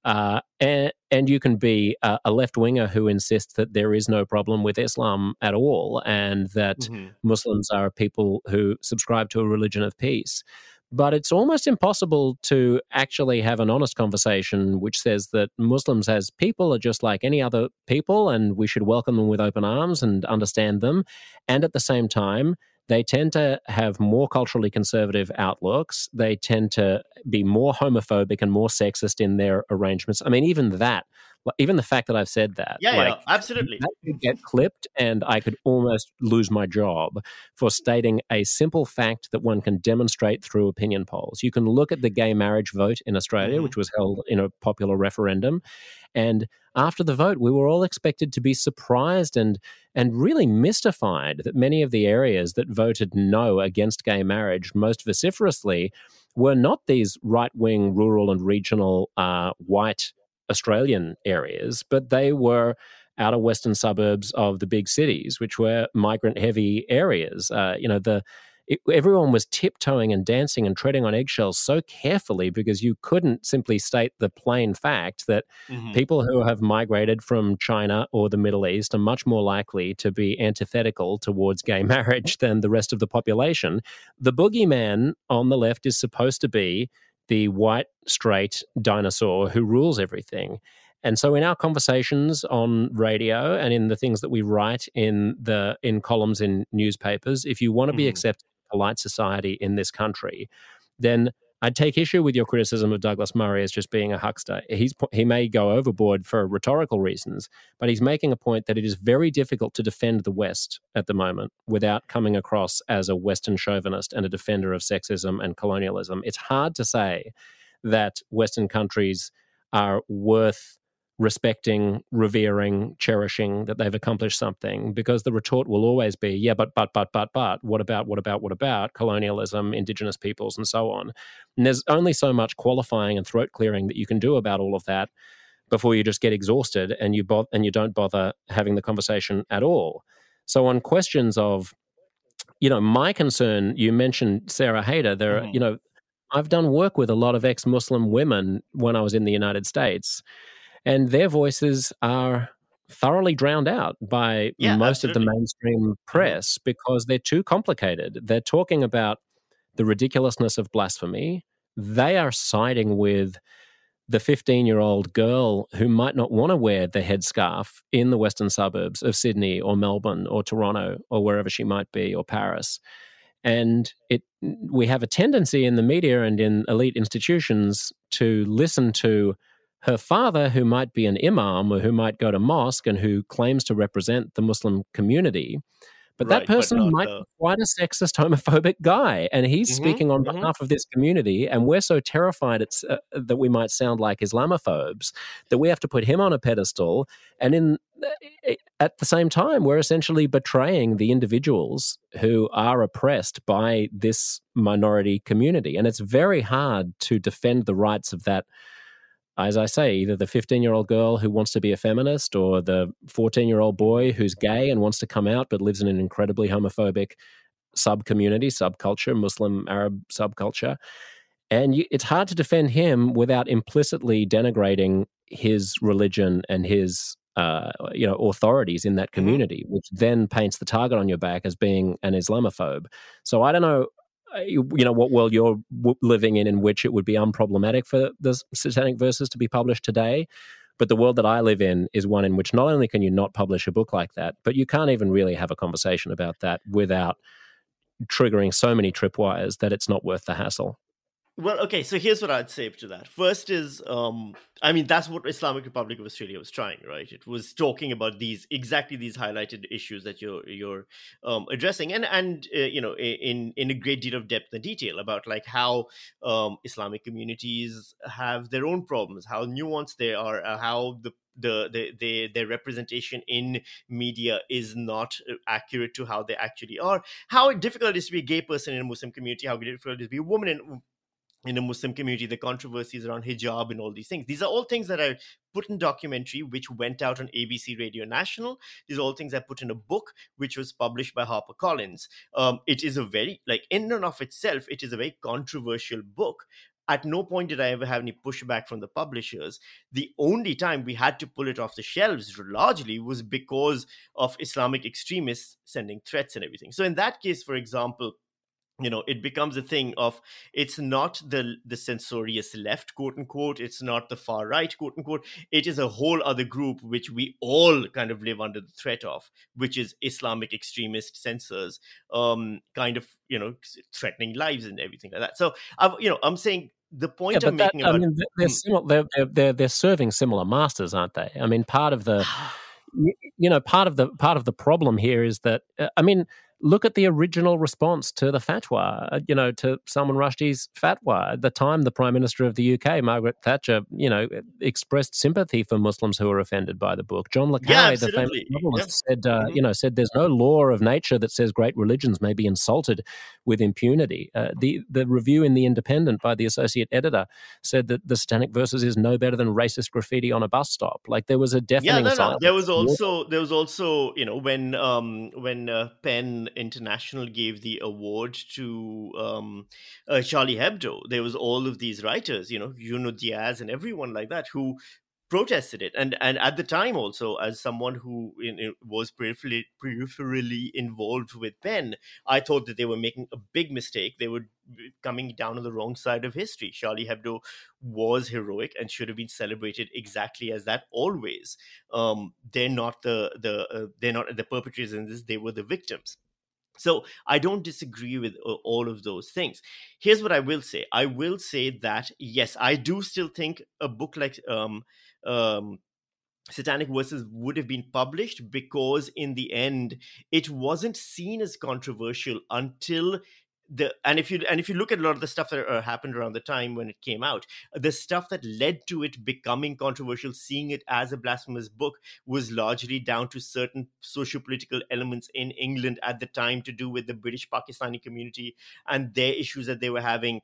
Uh, and, and you can be a, a left winger who insists that there is no problem with Islam at all and that mm-hmm. Muslims are people who subscribe to a religion of peace. But it's almost impossible to actually have an honest conversation which says that Muslims, as people, are just like any other people and we should welcome them with open arms and understand them. And at the same time, they tend to have more culturally conservative outlooks. They tend to be more homophobic and more sexist in their arrangements. I mean, even that, even the fact that I've said that, yeah, like, yeah absolutely, that could get clipped, and I could almost lose my job for stating a simple fact that one can demonstrate through opinion polls. You can look at the gay marriage vote in Australia, mm-hmm. which was held in a popular referendum, and after the vote, we were all expected to be surprised and and really mystified that many of the areas that voted no against gay marriage most vociferously were not these right wing, rural, and regional uh, white Australian areas, but they were outer western suburbs of the big cities, which were migrant heavy areas. Uh, you know, the it, everyone was tiptoeing and dancing and treading on eggshells so carefully because you couldn't simply state the plain fact that mm-hmm. people who have migrated from China or the Middle East are much more likely to be antithetical towards gay marriage than the rest of the population. The boogeyman on the left is supposed to be the white, straight dinosaur who rules everything. And so in our conversations on radio and in the things that we write in the in columns in newspapers, if you want to be mm. accepted in polite society in this country, then I'd take issue with your criticism of Douglas Murray as just being a huckster. He's, he may go overboard for rhetorical reasons, but he's making a point that it is very difficult to defend the West at the moment without coming across as a Western chauvinist and a defender of sexism and colonialism. It's hard to say that Western countries are worth respecting, revering, cherishing that they've accomplished something because the retort will always be, yeah, but, but, but, but, but, what about, what about, what about colonialism, indigenous peoples, and so on. And there's only so much qualifying and throat clearing that you can do about all of that before you just get exhausted and you bo- and you don't bother having the conversation at all. So on questions of, you know, my concern, you mentioned Sarah Haider. There, mm-hmm. you know, I've done work with a lot of ex-Muslim women when I was in the United States, and their voices are thoroughly drowned out by yeah, most absolutely. of the mainstream mm-hmm. press because they're too complicated. They're talking about the ridiculousness of blasphemy. They are siding with the 15 year old girl who might not want to wear the headscarf in the western suburbs of Sydney or Melbourne or Toronto or wherever she might be or Paris. And it we have a tendency in the media and in elite institutions to listen to her father, who might be an imam or who might go to mosque and who claims to represent the Muslim community, but right, that person but might be quite a sexist, homophobic guy, and he's mm-hmm, speaking on mm-hmm. behalf of this community. And we're so terrified it's uh, that we might sound like Islamophobes that we have to put him on a pedestal. And in uh, at the same time, we're essentially betraying the individuals who are oppressed by this minority community, and it's very hard to defend the rights of that as I say, either the 15 year old girl who wants to be a feminist or the 14 year old boy who's gay and wants to come out but lives in an incredibly homophobic sub community, subculture, Muslim Arab subculture. And you, it's hard to defend him without implicitly denigrating his religion and his uh, you know authorities in that mm-hmm. community, which then paints the target on your back as being an Islamophobe. So I don't know Uh, you know what world you're living in in which it would be unproblematic for the satanic verses to be published today. But the world that i live in is one in which not only can you not publish a book like that but you can't even really have a conversation about that without triggering so many tripwires that it's not worth the hassle well, okay, so here's what I'd say to that. First is, um, I mean, that's what Islamic Republic of Australia was trying, right? It was talking about these exactly these highlighted issues that you're you're um, addressing, and and uh, you know, in in a great deal of depth and detail about like how um, Islamic communities have their own problems, how nuanced they are, uh, how the the, the, the their representation in media is not uh, accurate to how they actually are. How difficult it is to be a gay person in a Muslim community. How difficult it is to be a woman in in the Muslim community, the controversies around hijab and all these things. These are all things that I put in documentary, which went out on ABC Radio National. These are all things I put in a book, which was published by HarperCollins. Um, it is a very, like, in and of itself, it is a very controversial book. At no point did I ever have any pushback from the publishers. The only time we had to pull it off the shelves largely was because of Islamic extremists sending threats and everything. So, in that case, for example, you know it becomes a thing of it's not the the censorious left quote unquote it's not the far right quote unquote it is a whole other group which we all kind of live under the threat of which is islamic extremist censors um kind of you know threatening lives and everything like that so i you know i'm saying the point yeah, I'm that, making about I mean, they're, hmm. they're, they're, they're, they're serving similar masters, aren't they? I mean, part of the, you know, part of the part of the problem here is that uh, I mean, look at the original response to the fatwa, uh, you know, to Salman Rushdie's fatwa. At the time, the Prime Minister of the UK, Margaret Thatcher, you know, expressed sympathy for Muslims who were offended by the book. John le Carre, yeah, the famous novelist, said, uh, mm-hmm. you know, said there's no law of nature that says great religions may be insulted with impunity. Uh, the the review in the Independent by the associate editor said that the Satanic Verses is no better than racist graffiti on a bus stop. Like there was a definite. Yeah, no, no. There was also there was also you know when um when uh, PEN International gave the award to um, uh, Charlie Hebdo, there was all of these writers, you know, Junot Diaz and everyone like that, who protested it. And and at the time also as someone who was peripherally, peripherally involved with pen i thought that they were making a big mistake. They were coming down on the wrong side of history. Charlie hebdo was heroic and should have been celebrated exactly as that always. Um, they're not the the uh, they're not the perpetrators in this. They were the victims so I don't disagree with all of those things. Here's what I will say. I will say that yes, I do still think a book like um, um, Satanic Verses would have been published because in the end it wasn't seen as controversial until the and if you and if you look at a lot of the stuff that uh, happened around the time when it came out the stuff that led to it becoming controversial seeing it as a blasphemous book was largely down to certain socio-political elements in england at the time to do with the british pakistani community and their issues that they were having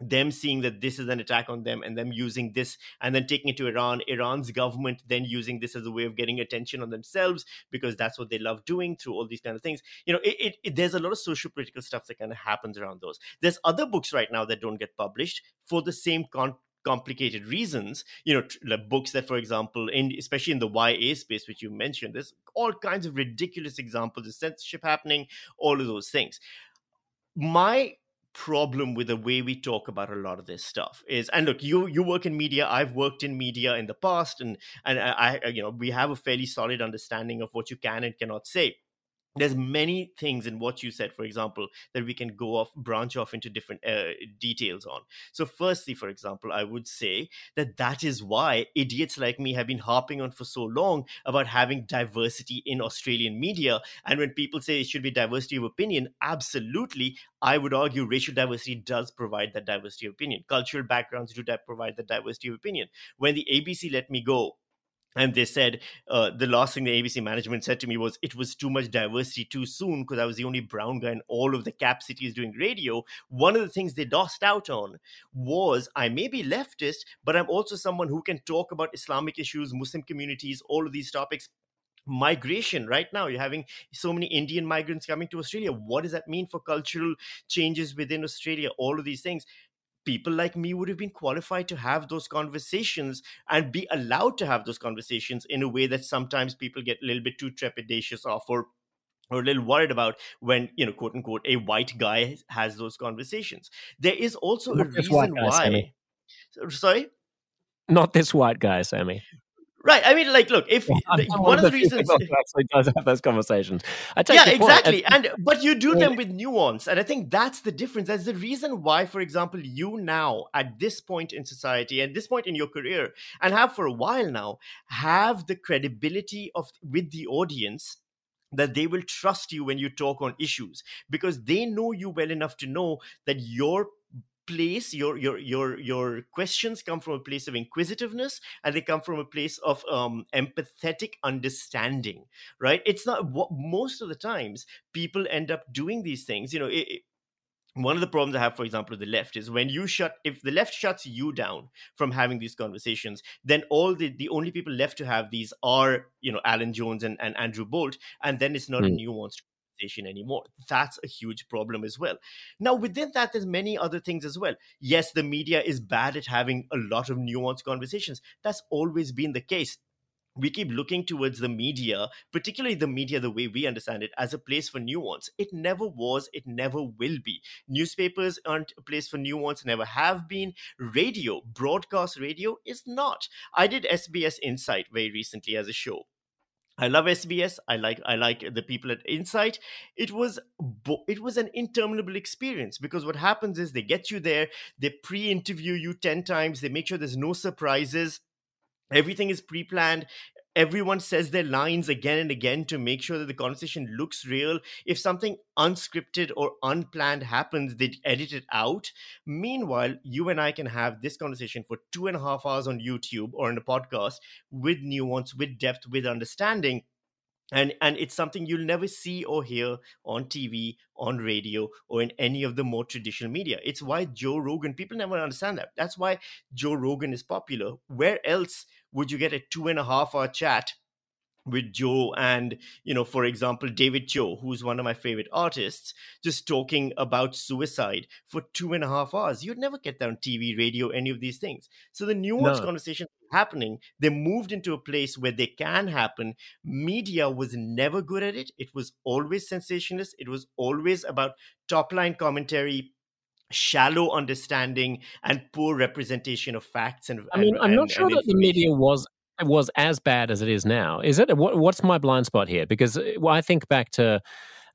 them seeing that this is an attack on them and them using this and then taking it to Iran, Iran's government then using this as a way of getting attention on themselves because that's what they love doing through all these kind of things. You know, it, it, it there's a lot of social political stuff that kind of happens around those. There's other books right now that don't get published for the same con- complicated reasons you know like books that for example in especially in the ya space which you mentioned there's all kinds of ridiculous examples of censorship happening all of those things my problem with the way we talk about a lot of this stuff is and look you you work in media i've worked in media in the past and and i, you know we have a fairly solid understanding of what you can and cannot say there's many things in what you said for example that we can go off branch off into different uh, details on. So firstly for example i would say that that is why idiots like me have been harping on for so long about having diversity in australian media. And when people say it should be diversity of opinion absolutely i would argue racial diversity does provide that diversity of opinion. Cultural backgrounds do provide that diversity of opinion. When the abc let me go and they said uh, the last thing the ABC management said to me was it was too much diversity too soon because I was the only brown guy in all of the cap cities doing radio. One of the things they lost out on was I may be leftist, but I'm also someone who can talk about Islamic issues, Muslim communities, all of these topics. Migration right now you're having so many indian migrants coming to australia. What does that mean for cultural changes within australia? All of these things people like me would have been qualified to have those conversations and be allowed to have those conversations in a way that sometimes people get a little bit too trepidatious of or or a little worried about when you know quote unquote a white guy has those conversations. There is also not a reason guy, why Sami. sorry? Not this white guy Sami Right. I mean, like, look, if the, one of the, reasons actually does have those conversations, yeah, exactly, and but you do them with nuance, and I think that's the difference. That's the reason why, for example, you now at this point in society, at this point in your career, and have for a while now, have the credibility of with the audience that they will trust you when you talk on issues because they know you well enough to know that your place your your your your questions come from a place of inquisitiveness and they come from a place of um, empathetic understanding right it's not what most of the times people end up doing these things you know it, one of the problems I have, for example, with the left is when you shut, if the left shuts you down from having these conversations, then all the, the only people left to have these are, you know, Alan Jones and, and Andrew Bolt. And then it's not mm. a hmm. Anymore. That's a huge problem as well. Now, within that, there's many other things as well. Yes, the media is bad at having a lot of nuanced conversations. That's always been the case we keep looking towards the media, particularly the media the way we understand it, as a place for nuance. It never was, it never will be. Newspapers aren't a place for nuance, never have been. Radio, broadcast radio, is not. I did SBS Insight very recently as a show. I love SBS. I like I like the people at Insight. It was it was an interminable experience because what happens is they get you there, they pre-interview you 10 times, they make sure there's no surprises. Everything is pre-planned everyone says their lines again and again to make sure that the conversation looks real. If something unscripted or unplanned happens, they edit it out. Meanwhile, you and I can have this conversation for two and a half hours on YouTube or in a podcast with nuance, with depth, with understanding and and it's something you'll never see or hear on tv on radio or in any of the more traditional media it's why joe rogan people never understand that that's why joe rogan is popular where else would you get a two and a half hour chat with Joe and, you know, for example, David Choe, who's one of my favorite artists, just talking about suicide for two and a half hours. You'd never get that on TV, radio, any of these things. So the nuanced no. conversation happening, they moved into a place where they can happen. Media was never good at it. It was always sensationalist. It was always about top line commentary, shallow understanding and poor representation of facts and i mean and, i'm not sure that the media was was as bad as it is now. Is it what, what's my blind spot here? Because uh, i think back to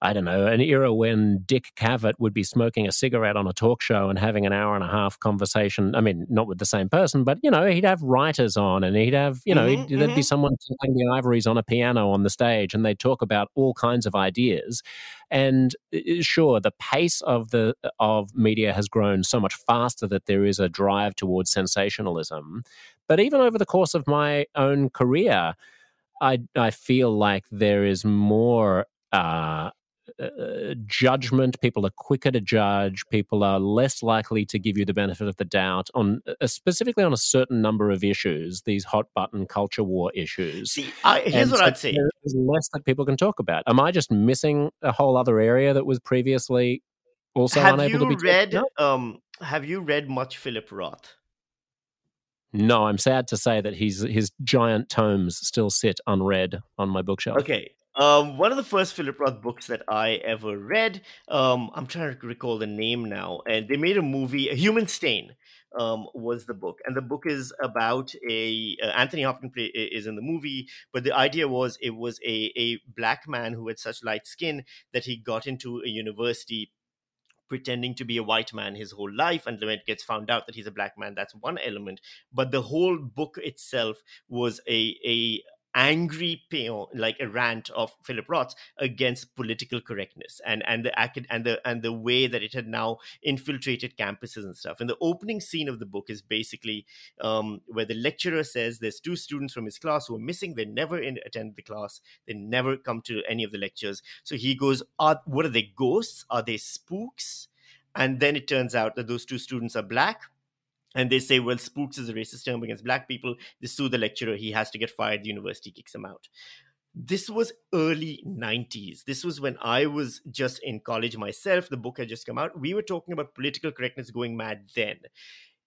I don't know, an era when Dick Cavett would be smoking a cigarette on a talk show and having an hour and a half conversation. I mean, not with the same person, but, you know, he'd have writers on and he'd have, you know, mm-hmm, there'd mm-hmm. be someone playing the ivories on a piano on the stage and they'd talk about all kinds of ideas. And sure, the pace of the of media has grown so much faster that there is a drive towards sensationalism. But even over the course of my own career, I I feel like there is more uh, uh, judgment. People are quicker to judge. People are less likely to give you the benefit of the doubt on uh, specifically on a certain number of issues. These hot button culture war issues. See, I, here's and what so I'd say: there's less that people can talk about. Am I just missing a whole other area that was previously also have unable to be read? Um, have you read much Philip Roth? No, I'm sad to say that his his giant tomes still sit unread on my bookshelf. Okay, um, one of the first Philip Roth books that I ever read. Um, I'm trying to recall the name now, and they made a movie. A Human Stain um, was the book, and the book is about a uh, Anthony Hopkins play, is in the movie, but the idea was it was a a black man who had such light skin that he got into a university pretending to be a white man his whole life and when it gets found out that he's a black man that's one element but the whole book itself was a a angry peon, like a rant of Philip Roth against political correctness and and the and the and the way that it had now infiltrated campuses and stuff. And the opening scene of the book is basically um, where the lecturer says there's two students from his class who are missing. They never in, attend the class. They never come to any of the lectures. So he goes, "Are what are they ghosts? Are they spooks?" And then it turns out that those two students are black and they say, well, spooks is a racist term against black people. They sue the lecturer. He has to get fired. The university kicks him out. This was early 90s. This was when I was just in college myself. The book had just come out. We were talking about political correctness going mad then.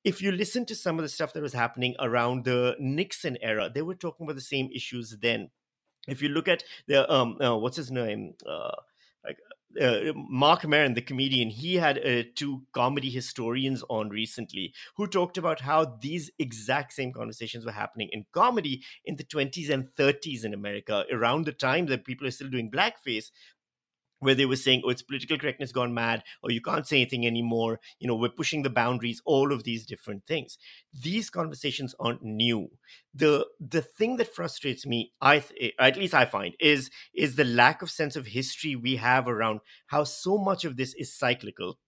If you listen to some of the stuff that was happening around the Nixon era, they were talking about the same issues then. If you look at the um, uh, what's his name, uh, uh, Marc Maron, the comedian, he had uh, two comedy historians on recently who talked about how these exact same conversations were happening in comedy in the 20s and 30s in America, around the time that people are still doing blackface where they were saying, oh, it's political correctness gone mad, or you can't say anything anymore. You know, we're pushing the boundaries, all of these different things. These conversations aren't new. The the thing that frustrates me, I eh, at least I find, is is the lack of sense of history we have around how so much of this is cyclical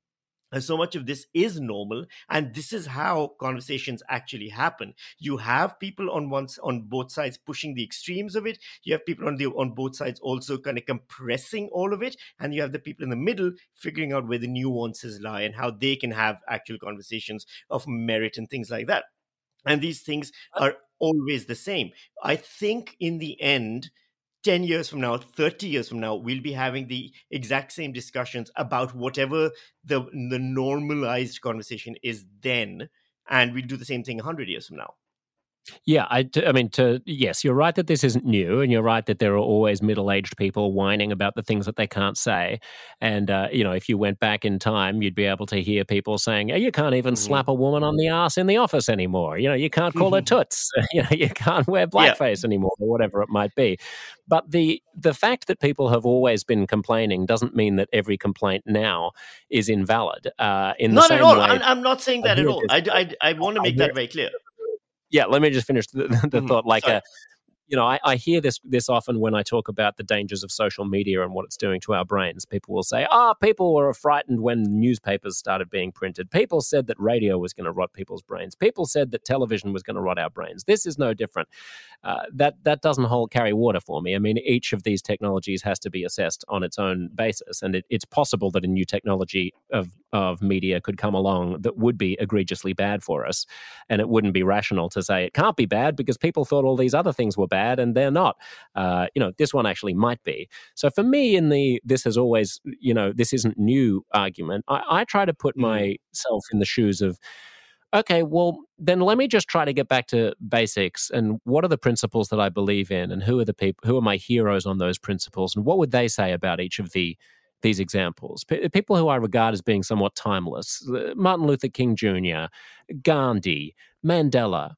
and so much of this is normal and this is how conversations actually happen. You have people on once on both sides pushing the extremes of it. You have people on the on both sides also kind of compressing all of it and you have the people in the middle figuring out where the nuances lie and how they can have actual conversations of merit and things like that. And these things uh are always the same. I think in the end 10 years from now 30 years from now we'll be having the exact same discussions about whatever the the normalized conversation is then and we'll do the same thing 100 years from now yeah, I, I mean, to yes, you're right that this isn't new, and you're right that there are always middle-aged people whining about the things that they can't say. And uh, you know, if you went back in time, you'd be able to hear people saying, oh, "You can't even mm-hmm. slap a woman on the ass in the office anymore. You know, you can't call her toots. you know, you can't wear blackface yeah. anymore, or whatever it might be." But the the fact that people have always been complaining doesn't mean that every complaint now is invalid. Uh, in not at all. Way, I'm, I'm, not saying that at all. I, I, I want to make that very clear yeah, let me just finish the, the mm-hmm. thought. Like, a, uh, you know, I, I, hear this this often when I talk about the dangers of social media and what it's doing to our brains. People will say, "Ah, oh, people were frightened when newspapers started being printed. People said that radio was going to rot people's brains. People said that television was going to rot our brains. This is no different." Uh, that that doesn't hold carry water for me. I mean, each of these technologies has to be assessed on its own basis, and it, it's possible that a new technology of of media could come along that would be egregiously bad for us. And it wouldn't be rational to say it can't be bad because people thought all these other things were bad and they're not. Uh, you know, this one actually might be. So for me, in the this has always, you know, this isn't new argument, I, I try to put mm. myself in the shoes of, okay, well, then let me just try to get back to basics and what are the principles that I believe in and who are the people, who are my heroes on those principles and what would they say about each of the these examples. P- people who I regard as being somewhat timeless uh, Martin Luther King Jr., Gandhi, Mandela.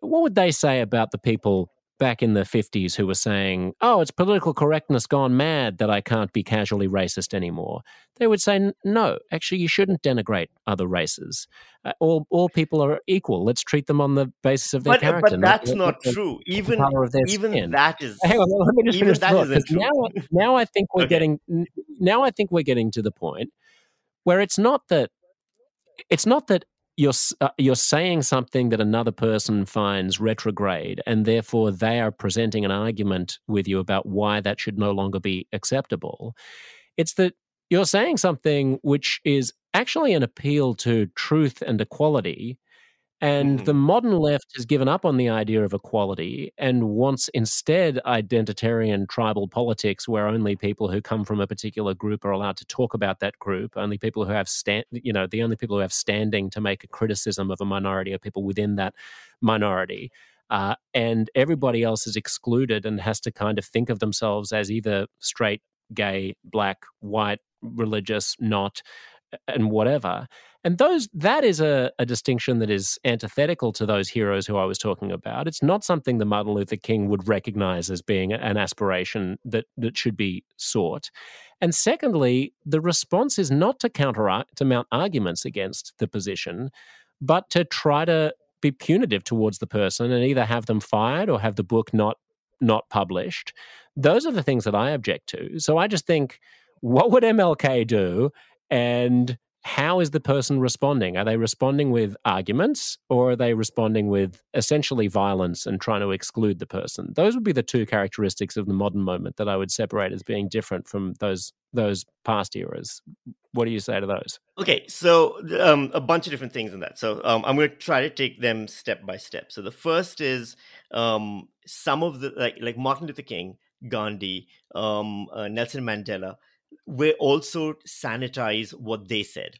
What would they say about the people back in the 50s who were saying, oh, it's political correctness gone mad that I can't be casually racist anymore, they would say, no, actually, you shouldn't denigrate other races. Uh, all, all people are equal. Let's treat them on the basis of their but, character. But that's not, not true. Even, even skin. that is. Hang on, let me just finish thought, Now, now I think we're okay. getting. Now I think we're getting to the point where it's not that it's not that you're uh, you're saying something that another person finds retrograde and therefore they are presenting an argument with you about why that should no longer be acceptable. It's that you're saying something which is actually an appeal to truth and equality and mm-hmm. the modern left has given up on the idea of equality and wants instead identitarian tribal politics where only people who come from a particular group are allowed to talk about that group. Only people who have stand, you know, the only people who have standing to make a criticism of a minority are people within that minority. Uh, and everybody else is excluded and has to kind of think of themselves as either straight, gay, black, white, religious, not, and whatever and those that is a, a, distinction that is antithetical to those heroes who I was talking about. It's not something that Martin Luther King would recognize as being an aspiration that that should be sought. And secondly, the response is not to counter to mount arguments against the position, but to try to be punitive towards the person and either have them fired or have the book not not published. Those are the things that I object to. So I just think, what would MLK do? And how is the person responding? Are they responding with arguments or are they responding with essentially violence and trying to exclude the person? Those would be the two characteristics of the modern moment that I would separate as being different from those those past eras. What do you say to those? Okay, so um, a bunch of different things in that. So um, I'm going to try to take them step by step. So the first is um, some of the like like Martin Luther King, Gandhi, um, uh, Nelson Mandela we also sanitize what they said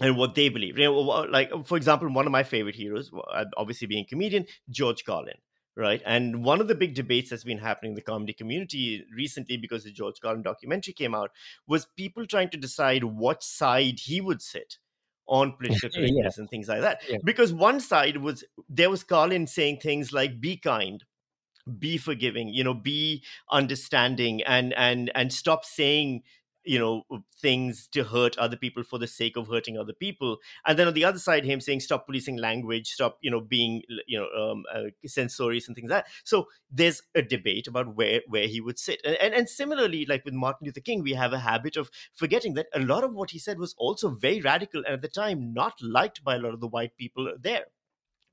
and what they believe. You know, like for example, one of my favorite heroes, obviously being comedian, George Carlin. Right. And one of the big debates that's been happening in the comedy community recently, because the George Carlin documentary came out, was people trying to decide what side he would sit on political correctness yeah. and things like that. Yeah. Because one side was there was Carlin saying things like be kind, be forgiving you know be understanding and and and stop saying you know things to hurt other people for the sake of hurting other people. And then on the other side him saying stop policing language stop you know being you know um, uh, censorious and things like that. So there's a debate about where where he would sit. And, and and similarly like with martin luther king we have a habit of forgetting that a lot of what he said was also very radical and at the time not liked by a lot of the white people there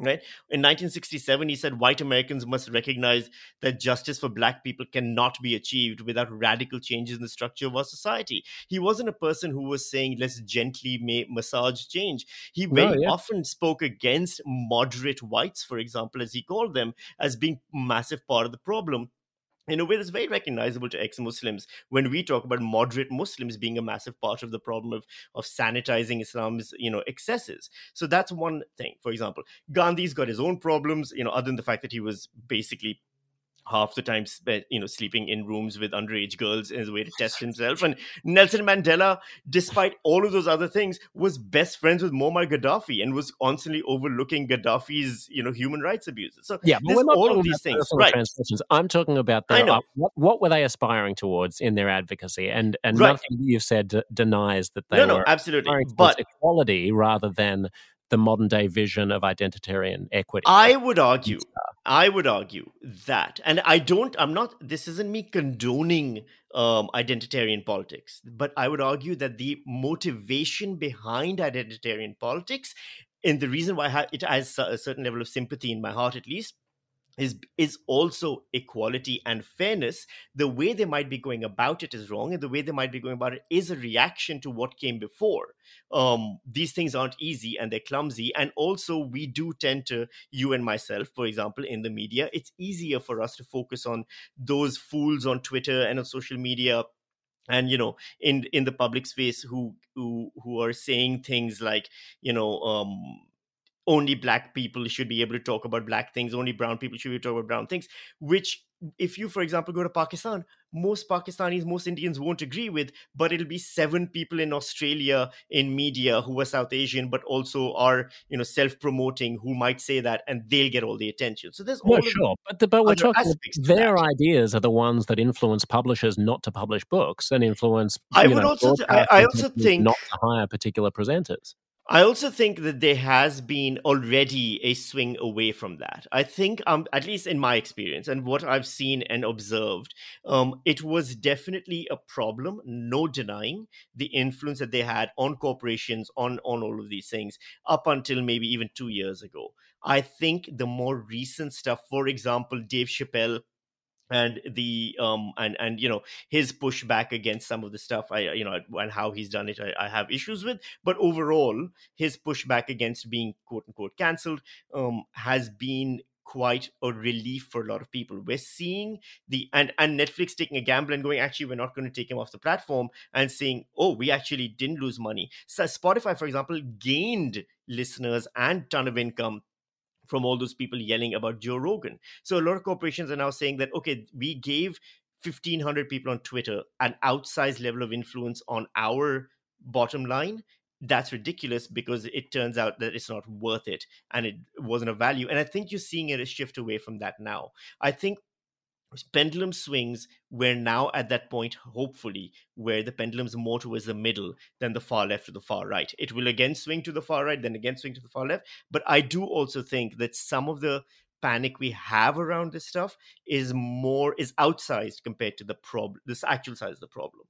Right. In 1967, he said white Americans must recognize that justice for black people cannot be achieved without radical changes in the structure of our society. He wasn't a person who was saying, let's gently ma- massage change. He very no, yeah. often spoke against moderate whites, for example, as he called them, as being massive part of the problem in a way that's very recognizable to ex-Muslims when we talk about moderate Muslims being a massive part of the problem of, of sanitizing Islam's you know excesses. So that's one thing. For example, Gandhi's got his own problems, you know, other than the fact that he was basically half the time spent, you know, sleeping in rooms with underage girls as a way to test himself. And Nelson Mandela, despite all of those other things, was best friends with Muammar Gaddafi and was constantly overlooking Gaddafi's, you know, human rights abuses. So yeah, there's all of these things. Right. I'm talking about the, uh, what, what, were they aspiring towards in their advocacy? And and right. nothing you've said denies that they no, no, absolutely. But equality rather than the modern day vision of identitarian equity. I would argue, I would argue that, and I don't, I'm not, this isn't me condoning um, identitarian politics, but I would argue that the motivation behind identitarian politics, and the reason why it has a certain level of sympathy in my heart at least, is is also equality and fairness the way they might be going about it is wrong and the way they might be going about it is a reaction to what came before. Um, these things aren't easy and they're clumsy and also we do tend to you and myself for example in the media it's easier for us to focus on those fools on twitter and on social media and you know in in the public space who who who are saying things like you know um only black people should be able to talk about black things only brown people should be able to talk about brown things which if you for example go to pakistan most pakistanis most indians won't agree with but it'll be seven people in australia in media who are south asian but also are you know self-promoting who might say that and they'll get all the attention. So there's all sure but, the, but we're talking their ideas are the ones that influence publishers not to publish books and influence i would know, also th- I, I also think not to hire particular presenters I also think that there has been already a swing away from that. I think, um, at least in my experience and what I've seen and observed, um, it was definitely a problem. No denying the influence that they had on corporations, on on all of these things, up until maybe even two years ago. I think the more recent stuff, for example, Dave Chappelle and the um and and you know his pushback against some of the stuff i you know and how he's done it I, I, have issues with. But overall his pushback against being quote unquote cancelled um has been quite a relief for a lot of people. We're seeing the and and netflix taking a gamble and going actually we're not going to take him off the platform and saying oh we actually didn't lose money. So spotify for example gained listeners and ton of income from all those people yelling about Joe Rogan. So a lot of corporations are now saying that, okay, we gave 1,500 people on Twitter an outsized level of influence on our bottom line. That's ridiculous because it turns out that it's not worth it and it wasn't a value. And I think you're seeing a shift away from that now. I think pendulum swings we're now at that point hopefully where the pendulum's more towards the middle than the far left or the far right. It will again swing to the far right then again swing to the far left. But i do also think that some of the panic we have around this stuff is more is outsized compared to the problem this actual size of the problem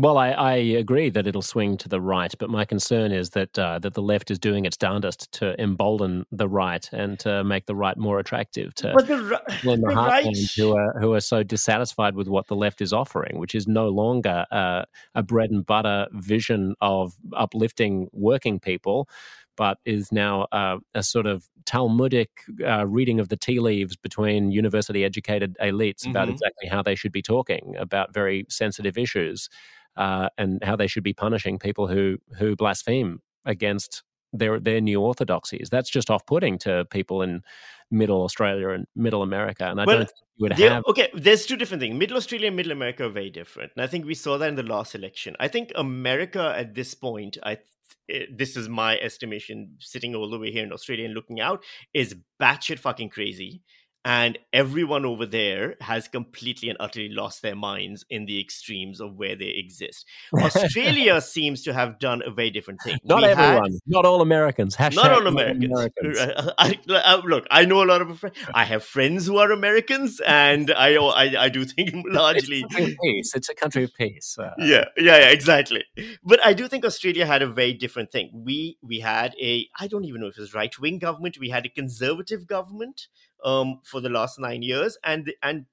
well, I, I, agree that it'll swing to the right, but my concern is that uh, that the left is doing its darndest to embolden the right and to make the right more attractive to but the, the, the right... who are who are so dissatisfied with what the left is offering, which is no longer uh, a bread and butter vision of uplifting working people, but is now uh, a sort of Talmudic uh, reading of the tea leaves between university educated elites mm-hmm. about exactly how they should be talking about very sensitive issues uh, and how they should be punishing people who who blaspheme against their their new orthodoxies. That's just off putting to people in Middle Australia and Middle America, and I well, don't think you would have. Okay, there's two different things. Middle Australia and Middle America are very different, and I think we saw that in the last election. I think America at this point, I eh, this is my estimation, sitting all the way here in Australia and looking out, is batshit fucking crazy and everyone over there has completely and utterly lost their minds in the extremes of where they exist. Australia seems to have done a very different thing. Not we everyone, had, not all Americans. Hashtag not all Americans. Americans. I, I, look, I know a lot of friends. I have friends who are Americans, and I I, I do think largely it's a, peace. It's a country of peace. Uh, yeah, yeah, yeah, exactly. But I do think Australia had a very different thing. We we had a I don't even know if it was right wing government. We had a conservative government um, for the last nine years, and and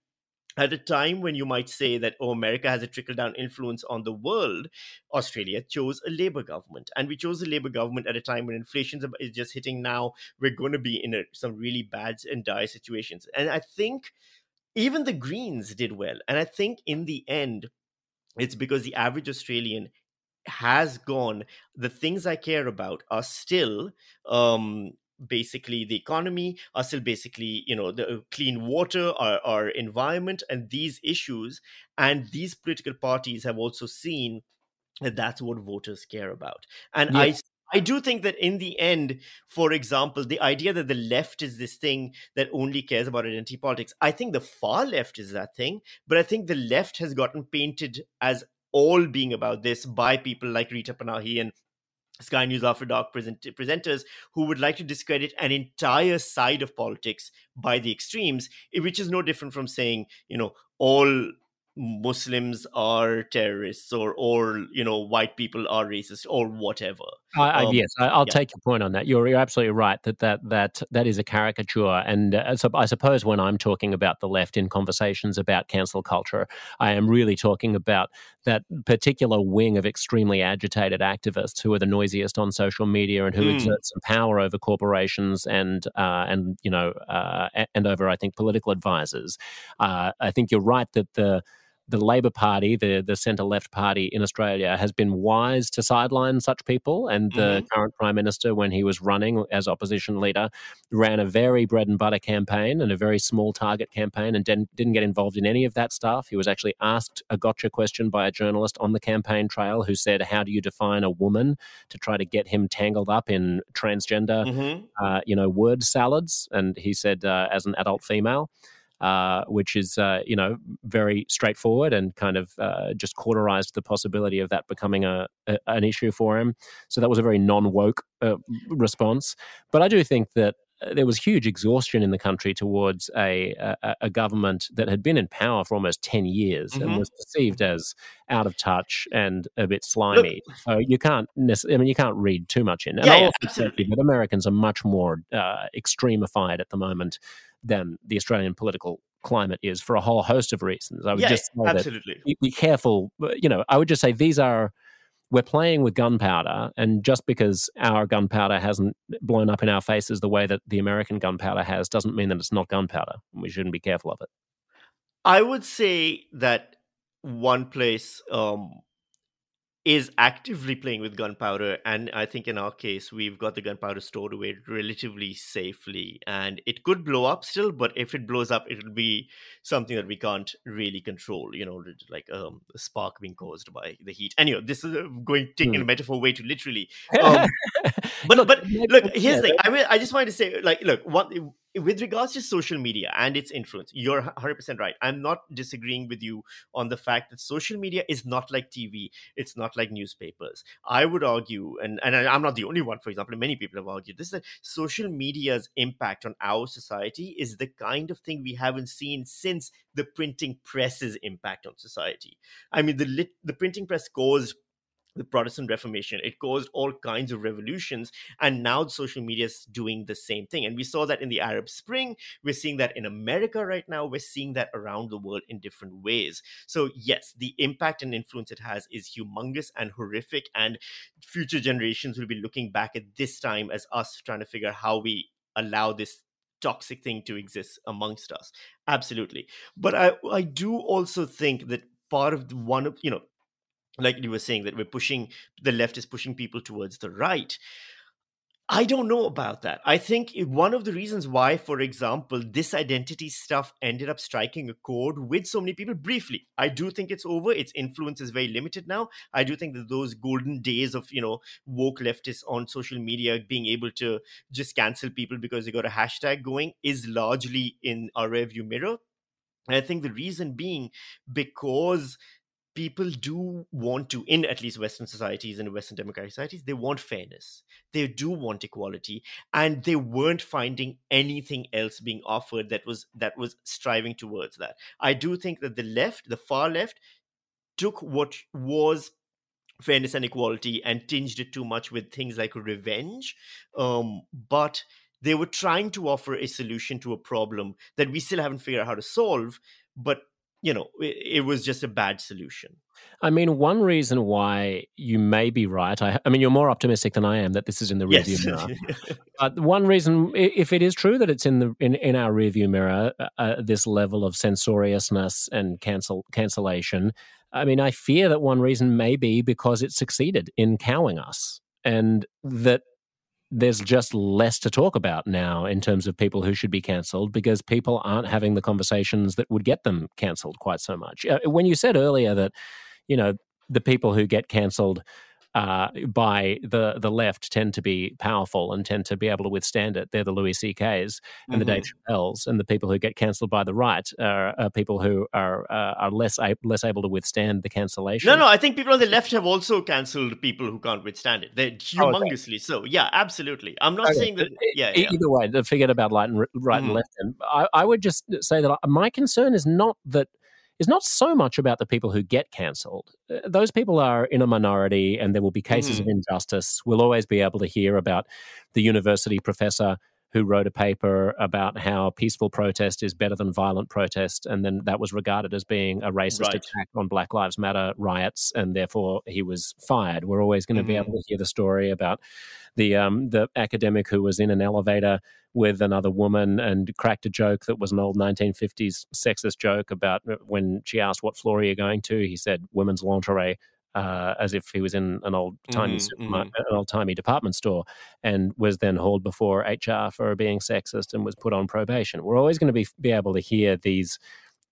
at a time when you might say that oh america has a trickle down influence on the world australia chose a labor government. And we chose a labor government at a time when inflation is just hitting now. We're going to be in a, some really bad and dire situations. And i think even the greens did well. And i think in the end it's because the average australian has gone. The things i care about are still um basically the economy are still basically you know the uh, clean water our, our environment and these issues and these political parties have also seen that that's what voters care about. And i I do think that in the end, for example, the idea that the left is this thing that only cares about identity politics, I think the far left is that thing, but I think the left has gotten painted as all being about this by people like Rita Panahi and Sky News After Dark present- presenters who would like to discredit an entire side of politics by the extremes, eh, which is no different from saying, you know, all Muslims are terrorists or or you know white people are racist or whatever. I, um, yes, I, will yeah. take your point on that. You're, you're absolutely right that that that that is a caricature, and uh, so I suppose when I'm talking about the left in conversations about cancel culture, I am really talking about that particular wing of extremely agitated activists who are the noisiest on social media and who mm. exert some power over corporations and uh, and you know uh, and over I think political advisors. Uh, I think you're right that the the Labor Party, the the centre left party in Australia, has been wise to sideline such people. And the Mhm. current prime minister, when he was running as opposition leader, ran a very bread and butter campaign and a very small target campaign, and didn't didn't get involved in any of that stuff. He was actually asked a gotcha question by a journalist on the campaign trail, who said, "How do you define a woman?" to try to get him tangled up in transgender Mhm. uh, you know, word salads. And he said, uh, as an adult female, uh, which is, uh, you know, very straightforward and kind of uh, just cauterized the possibility of that becoming a, a an issue for him. So that was a very non woke uh, response. But I do think that. uh, There was huge exhaustion in the country towards a, a a government that had been in power for almost ten years and Mhm. was perceived as out of touch and a bit slimy. so you can't, nec- I mean, you can't read too much in. And Yeah, yeah, absolutely. that Americans are much more uh, extremified at the moment than the Australian political climate is for a whole host of reasons. I would Yeah, just say that absolutely. be, be careful. You know, I would just say these are we're playing with gunpowder, and just because our gunpowder hasn't blown up in our faces the way that the American gunpowder has, doesn't mean that it's not gunpowder. and We shouldn't be careful of it. I would say that one place um, is actively playing with gunpowder, and I think in our case, we've got the gunpowder stored away relatively safely, and it could blow up still. But if it blows up, it'll be something that we can't really control. You know, like um, a spark being caused by the heat. Anyway, this is uh, going taking a metaphor way too literally. Um, but but maybe- look, here's the thing. I mean, I just wanted to say, like, look, what with regards to social media and its influence, you're 100 percent right. I'm not disagreeing with you on the fact that social media is not like TV. It's not like newspapers. I would argue, and and I'm not the only one. For example, many people have argued this that social media's impact on our society is the kind of thing we haven't seen since the printing press's impact on society. I mean, the lit, the printing press caused the Protestant Reformation. It caused all kinds of revolutions. And now social media is doing the same thing. And we saw that in the Arab Spring. We're seeing that in America right now. We're seeing that around the world in different ways. So, yes, the impact and influence it has is humongous and horrific. And future generations will be looking back at this time as us trying to figure out how we allow this toxic thing to exist amongst us. Absolutely. But I, I do also think that part of the one of, you know, like you were saying that we're pushing the left is pushing people towards the right. I don't know about that. I think one of the reasons why for example this identity stuff ended up striking a chord with so many people briefly. I do think it's over. Its influence is very limited now. I do think that those golden days of you know woke leftists on social media being able to just cancel people because they got a hashtag going is largely in our rearview mirror. And i think the reason being because people do want to in at least western societies and western democratic societies they want fairness. They do want equality and they weren't finding anything else being offered that was that was striving towards that. I do think that the left the far left took what was fairness and equality and tinged it too much with things like revenge um, but they were trying to offer a solution to a problem that we still haven't figured out how to solve but you know it, it was just a bad solution I mean, one reason why you may be right. I, I mean, you're more optimistic than I am that this is in the rearview yes mirror. But one reason, if it is true that it's in the in, in our rearview mirror, uh, uh, this level of censoriousness and cancel cancellation. I mean, I fear that one reason may be because it succeeded in cowing us, and that there's just less to talk about now in terms of people who should be cancelled because people aren't having the conversations that would get them cancelled quite so much. Uh, When you said earlier that, you know, the people who get cancelled uh, by the the left tend to be powerful and tend to be able to withstand it. They're the Louis C.K.'s and the. Dave Chappelle's, and the people who get cancelled by the right are, are people who are uh, are less a- less able to withstand the cancellation. no no i think people on the left have also cancelled people who can't withstand it they're Oh, okay. humongously so yeah absolutely i'm not Okay, saying that yeah, yeah. Either way, forget about right and, right and Mhm. left. And I, I would just say that my concern is not that is not so much about the people who get cancelled. Uh, Those people are in a minority, and there will be cases of injustice. We'll always be able to hear about the university professor who wrote a paper about how peaceful protest is better than violent protest, and then that was regarded as being a racist Right. attack on Black Lives Matter riots, and therefore he was fired. We're always going to be Mhm. able to hear the story about the um, the academic who was in an elevator with another woman and cracked a joke that was an old 1950s sexist joke about uh, when she asked what floor are you going to, he said women's lingerie. Uh, as if he was in an old timey Mhm, an old timey department store, and was then hauled before HR for being sexist and was put on probation. We're always going to be be able to hear these.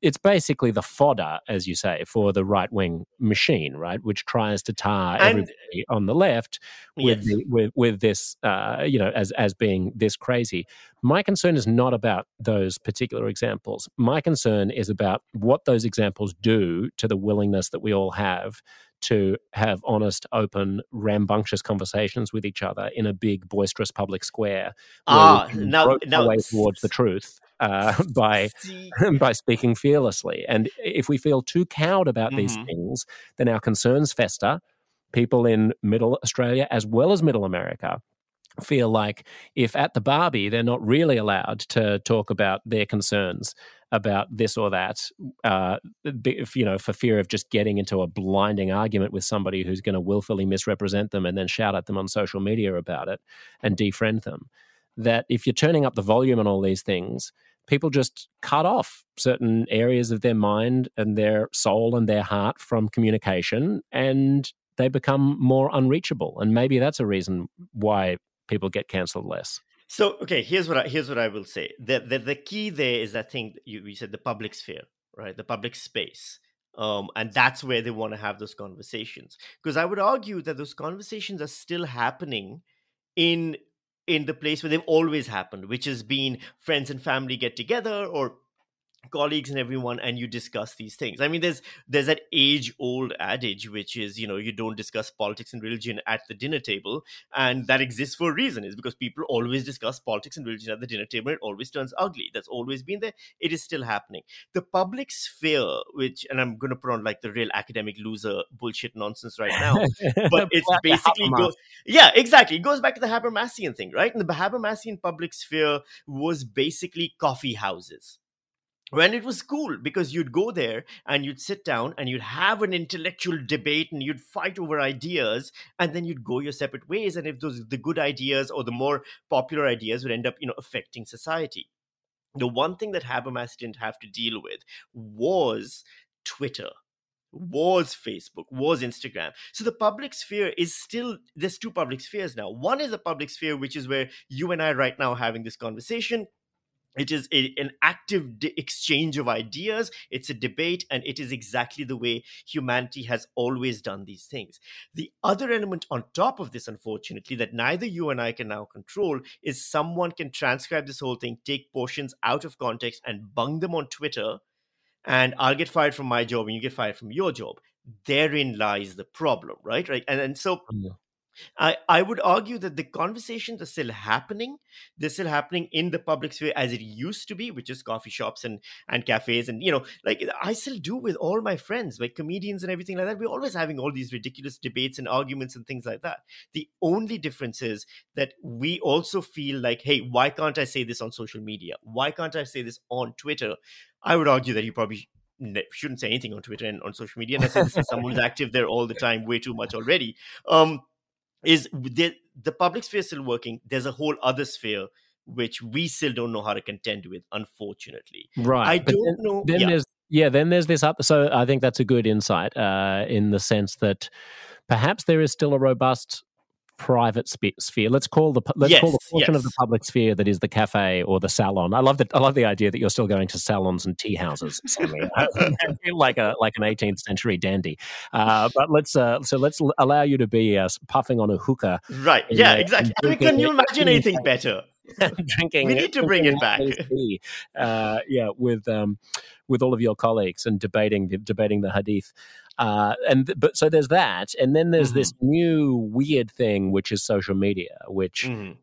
It's basically the fodder, as you say, for the right wing machine, right, which tries to tar And- everybody on the left with Yes. the, with with this, uh, you know, as as being this crazy. My concern is not about those particular examples. My concern is about what those examples do to the willingness that we all have to have honest, open, rambunctious conversations with each other in a big, boisterous public square. Ah, now- now way towards the truth uh, by by speaking fearlessly. And if we feel too cowed about these Mhm. things, then our concerns fester. People in middle Australia as well as middle America feel like if at the Barbie they're not really allowed to talk about their concerns about this or that, uh, you know, for fear of just getting into a blinding argument with somebody who's going to willfully misrepresent them and then shout at them on social media about it and defriend them. That if you're turning up the volume on all these things, people just cut off certain areas of their mind and their soul and their heart from communication and they become more unreachable. And maybe that's a reason why people get cancelled less. So okay, here's what I, here's what I will say. The, the the key there is that thing you, you said the public sphere, right? The public space. Um, and that's where they want to have those conversations. Because I would argue that those conversations are still happening in in the place where they've always happened, which has been friends and family get together or colleagues and everyone and you discuss these things. I mean there's there's that age old adage which is you know you don't discuss politics and religion at the dinner table and that exists for a reason. Is because people always discuss politics and religion at the dinner table and it always turns ugly. That's always been there. It is still happening. The public sphere which and i'm going to put on like the real academic loser bullshit nonsense right now but it's basically Habermas. go, yeah exactly. It goes back to the habermasian thing right? And the habermasian public sphere was basically coffee houses when it was cool because you'd go there and you'd sit down and you'd have an intellectual debate and you'd fight over ideas and then you'd go your separate ways and if those the good ideas or the more popular ideas would end up you know affecting society the one thing that habermas didn't have to deal with was twitter was Facebook, was Instagram. So the public sphere is still, there's two public spheres now. One is a public sphere, which is where you and I right now having this conversation. It is a, an active d- exchange of ideas. It's a debate, and it is exactly the way humanity has always done these things. The other element on top of this, unfortunately, that neither you and I can now control is someone can transcribe this whole thing, take portions out of context, and bung them on Twitter and I'll get fired from my job and you get fired from your job. Therein lies the problem, right? Right. And, and so Mm. I, I would argue that the conversations are still happening. They're still happening in the public sphere as it used to be, which is coffee shops and, and cafes. And, you know, like I still do with all my friends, like comedians and everything like that. We're always having all these ridiculous debates and arguments and things like that. The only difference is that we also feel like, hey, why can't I say this on social media? Why can't I say this on Twitter? I would argue that you probably shouldn't say anything on Twitter and on social media. And I say this as someone who's active there all the time, way too much already. Um, is the, the public sphere still working? There's a whole other sphere which we still don't know how to contend with, unfortunately. Right. I don't then, know. Then yeah. there's yeah, then there's this up. So I think that's a good insight uh, in the sense that perhaps there is still a robust private spe- sphere. Let's call the let's call the Yes, portion of the public sphere that is the cafe or the salon. I love that. I love the idea that you're still going to salons and tea houses. Sami. I feel like a like an 18th century dandy. Uh, but let's uh, so let's l- allow you to be uh, puffing on a hookah, Right. in Yeah, there exactly. I mean, can you imagine anything better? drinking. We need to bring it back. tea, uh, yeah, with um, with all of your colleagues and debating debating the hadith. Uh, and but so there's that, and then there's this Mm-hmm. new weird thing, which is social media. Which Mhm.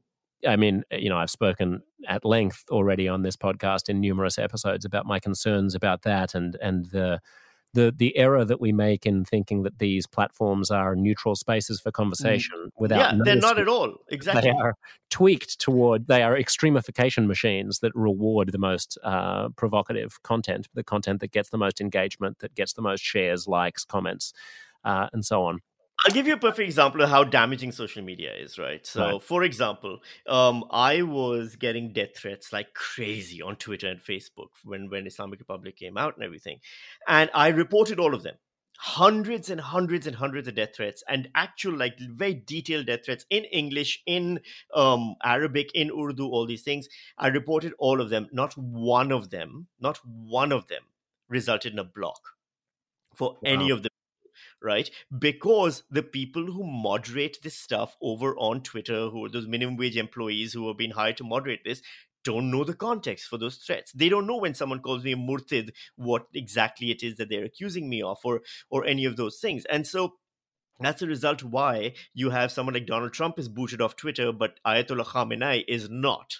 I mean, you know, I've spoken at length already on this podcast in numerous episodes about my concerns about that and and the the the error that we make in thinking that these platforms are neutral spaces for conversation mm. without yeah they're not at all. exactly they are tweaked toward they are extremification machines that reward the most uh, provocative content the content that gets the most engagement that gets the most shares likes comments uh, and so on I'll give you a perfect example of how damaging social media is, right? So, right. for example, um, I was getting death threats like crazy on Twitter and Facebook when, when Islamic Republic came out and everything. And I reported all of them hundreds and hundreds and hundreds of death threats and actual like very detailed death threats in english in um, arabic in urdu all these things i reported all of them not one of them not one of them resulted in a block for wow. any of the right? Because the people who moderate this stuff over on Twitter, who are those minimum wage employees who have been hired to moderate this, don't know the context for those threats. They don't know when someone calls me a murtad what exactly it is that they're accusing me of, or or any of those things. And so that's the result why you have someone like Donald Trump is booted off Twitter, but Ayatollah Khamenei is not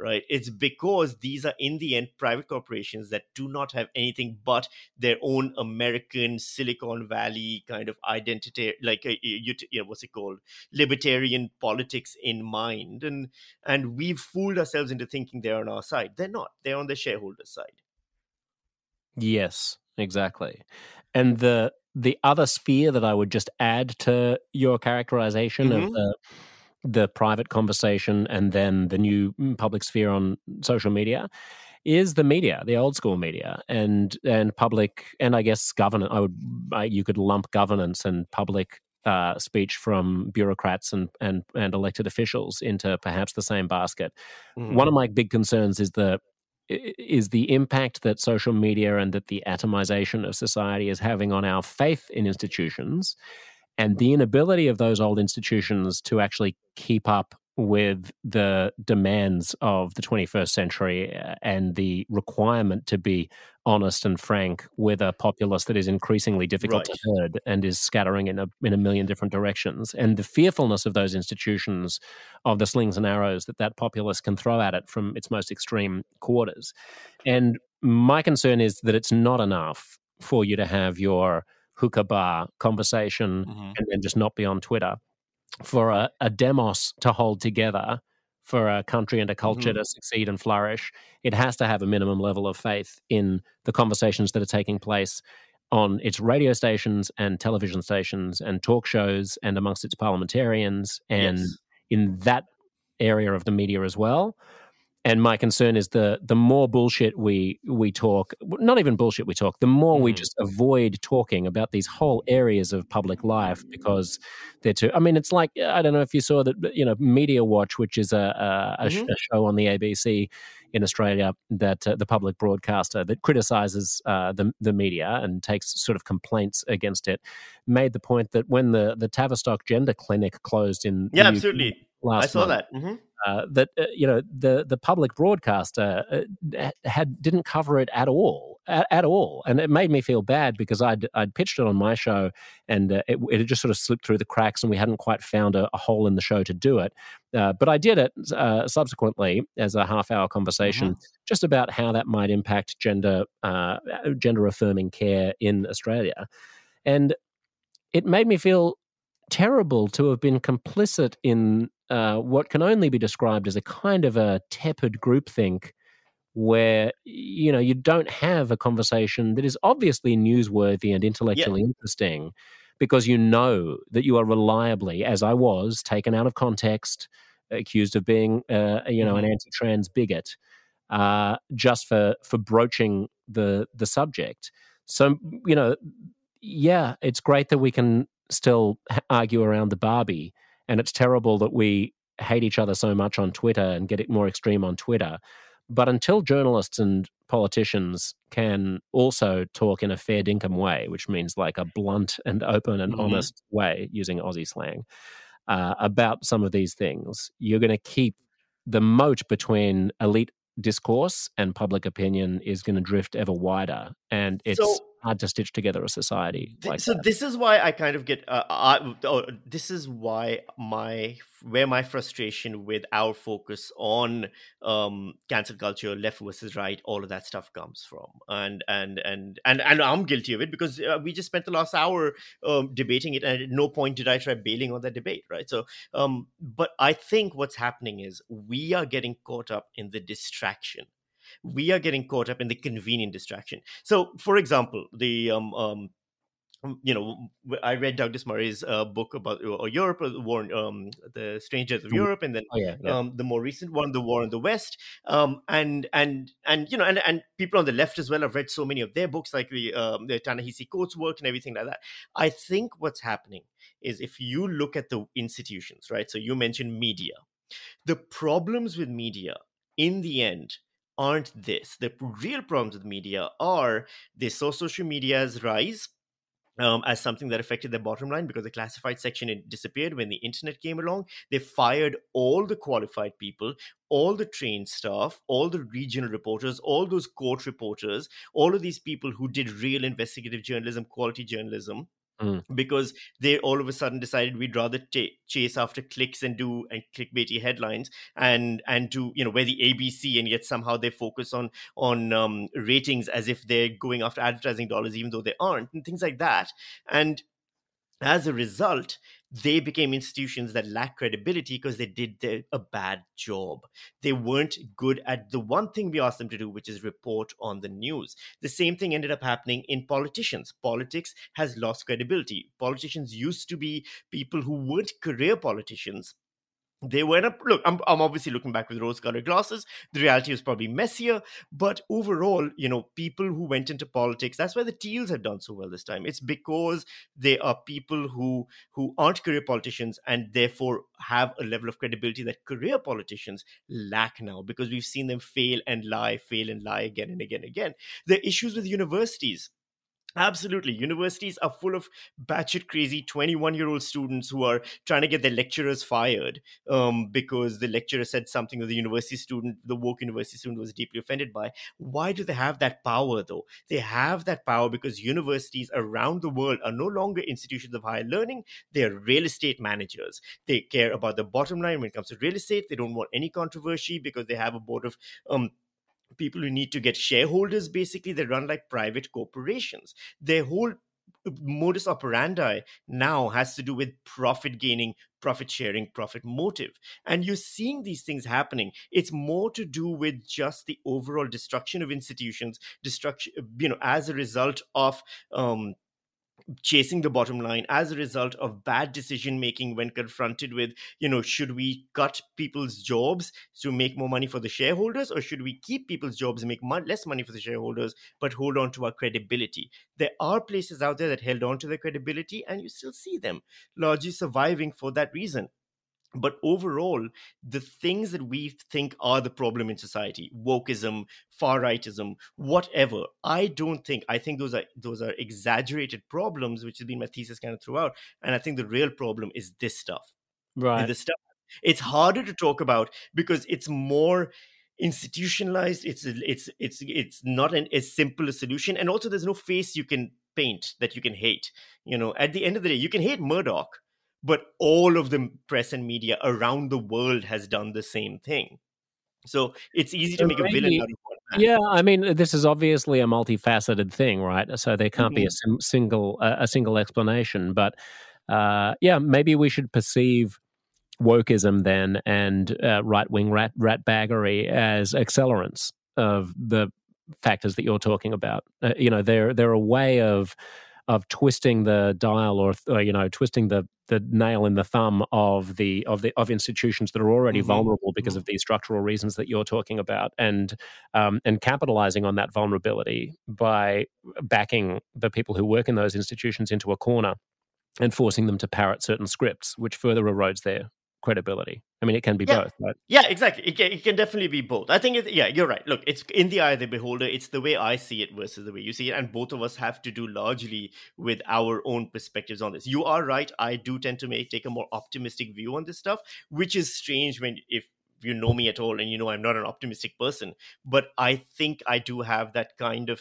right? It's because these are, in the end, private corporations that do not have anything but their own American Silicon Valley kind of identity, like a, you know, what's it called, libertarian politics in mind, and and we've fooled ourselves into thinking they're on our side. They're not. They're on the shareholder side. Yes, exactly. And the the other sphere that I would just add to your characterization mm-hmm. of the the private conversation and then the new mm, public sphere on social media is the media, the old school media, and and public, and I guess governance. I would I, you could lump governance and public uh, speech from bureaucrats and, and and elected officials into perhaps the same basket. Mm-hmm. One of my big concerns is the is the impact that social media and that the atomization of society is having on our faith in institutions and the inability of those old institutions to actually keep up with the demands of the 21st century and the requirement to be honest and frank with a populace that is increasingly difficult right. to herd and is scattering in a in a million different directions and the fearfulness of those institutions of the slings and arrows that that populace can throw at it from its most extreme quarters and my concern is that it's not enough for you to have your hookah bar conversation mm-hmm. and then just not be on Twitter. For a, a, demos to hold together, for a country and a culture mm-hmm. to succeed and flourish, it has to have a minimum level of faith in the conversations that are taking place on its radio stations and television stations and talk shows and amongst its parliamentarians and yes. in that area of the media as well and my concern is the the more bullshit we we talk not even bullshit we talk the more mm. we just avoid talking about these whole areas of public life because they're too i mean it's like i don't know if you saw that you know media watch which is a a, mm-hmm. a show on the abc in australia that uh, the public broadcaster that criticizes uh, the the media and takes sort of complaints against it made the point that when the the tavistock gender clinic closed in yeah absolutely last i saw month, that mm-hmm uh, that uh, you know the the public broadcaster uh, had didn't cover it at all at, at, all, and it made me feel bad because I'd I'd pitched it on my show and uh, it, it had just sort of slipped through the cracks, and we hadn't quite found a, a hole in the show to do it. Uh, but I did it uh, subsequently as a half hour conversation mm-hmm. just about how that might impact gender gender affirming care in Australia, and it made me feel terrible to have been complicit in uh, what can only be described as a kind of a tepid groupthink where you know you don't have a conversation that is obviously newsworthy and intellectually yeah. interesting because you know that you are reliably as i was taken out of context accused of being uh, you know mm-hmm. an anti-trans bigot uh, just for for broaching the the subject so you know yeah it's great that we can still argue around the barbie and it's terrible that we hate each other so much on Twitter and get it more extreme on Twitter. But until journalists and politicians can also talk in a fair dinkum way, which means like a blunt and open and mm-hmm. honest way, using Aussie slang, uh, about some of these things, you're going to keep the moat between elite discourse and public opinion is going to drift ever wider. And it's so, hard to stitch together a society. Th- like so that. this is why I kind of get. Uh, I, oh, this is why my where my frustration with our focus on um, cancel culture, left versus right, all of that stuff comes from, and and and and and I'm guilty of it because uh, we just spent the last hour um, debating it, and at no point did I try bailing on that debate, right? So, um, but I think what's happening is we are getting caught up in the distraction we are getting caught up in the convenient distraction. So, for example, the um, um, you know, I read Douglas Murray's uh, book about uh, Europe, uh, war, um, the Strangers of Europe, and then oh, yeah, yeah. um, the more recent one, the War in the West. Um, and and and you know, and, and people on the left as well have read so many of their books, like the um, the Ta-Nehisi Coates work and everything like that. I think what's happening is if you look at the institutions, right? So you mentioned media. The problems with media, in the end, aren't this. The real problems with media are they saw social media's rise um, as something that affected their bottom line because the classified section it disappeared when the internet came along. They fired all the qualified people, all the trained staff, all the regional reporters, all those court reporters, all of these people who did real investigative journalism, quality journalism. Mm. Because they all of a sudden decided we'd rather t- chase after clicks and do and clickbaity headlines and and do you know where the ABC and yet somehow they focus on on um, ratings as if they're going after advertising dollars even though they aren't and things like that and as a result they became institutions that lack credibility because they did a bad job. They weren't good at the one thing we asked them to do, which is report on the news. The same thing ended up happening in politicians. Politics has lost credibility. Politicians used to be people who weren't career politicians they went up look I'm, I'm obviously looking back with rose colored glasses. The reality was probably messier but overall you know people who went into politics that's why the teals have done so well this time. It's because they are people who who aren't career politicians and therefore have a level of credibility that career politicians lack now because we've seen them fail and lie fail and lie again and again and again. The issues with universities Absolutely. Universities are full of batshit crazy 21 year old students who are trying to get their lecturers fired um, because the lecturer said something that the university student, the woke university student, was deeply offended by. Why do they have that power, though? They have that power because universities around the world are no longer institutions of higher learning. They're real estate managers. They care about the bottom line when it comes to real estate. They don't want any controversy because they have a board of um, people who need to get shareholders basically they run like private corporations. Their whole modus operandi now has to do with profit gaining profit sharing profit motive. And you're seeing these things happening. It's more to do with just the overall destruction of institutions destruction you know as a result of um, chasing the bottom line as a result of bad decision making when confronted with you know should we cut people's jobs to make more money for the shareholders or should we keep people's jobs and make mo- less money for the shareholders but hold on to our credibility? There are places out there that held on to their credibility and you still see them largely surviving for that reason but overall the things that we think are the problem in society wokeism far rightism whatever i don't think i think those are those are exaggerated problems which has been my thesis kind of throughout and i think the real problem is this stuff right. and the stuff. It's harder to talk about because it's more institutionalized it's it's it's it's not an, as simple a solution and also there's no face you can paint that you can hate you know? At the end of the day you can hate murdoch but all of the press and media around the world has done the same thing. So it's easy to So make a villain out of one. Yeah, I mean, this is obviously a multifaceted thing, right? So there can't be a Mm-hmm. sim- single uh, a single explanation. But uh, yeah, maybe we should perceive wokeism then and uh, right wing rat ratbaggery as accelerants of the factors that you're talking about. Uh, you know, they're they're a way of of twisting the dial or, or you know twisting the the nail in the thumb of the of the of institutions that are already Mhm, vulnerable because mhm. of these structural reasons that you're talking about and um, and capitalizing on that vulnerability by backing the people who work in those institutions into a corner and forcing them to parrot certain scripts which further erodes their credibility i mean it can be Yeah. both right Yeah, exactly. It can, it can definitely be both. I think, it, yeah, you're right. Look, it's in the eye of the beholder. It's the way I see it versus the way you see it. And both of us have to do largely with our own perspectives on this. You are right. I do tend to make take a more optimistic view on this stuff, which is strange when if you know me at all and you know I'm not an optimistic person. But I think I do have that kind of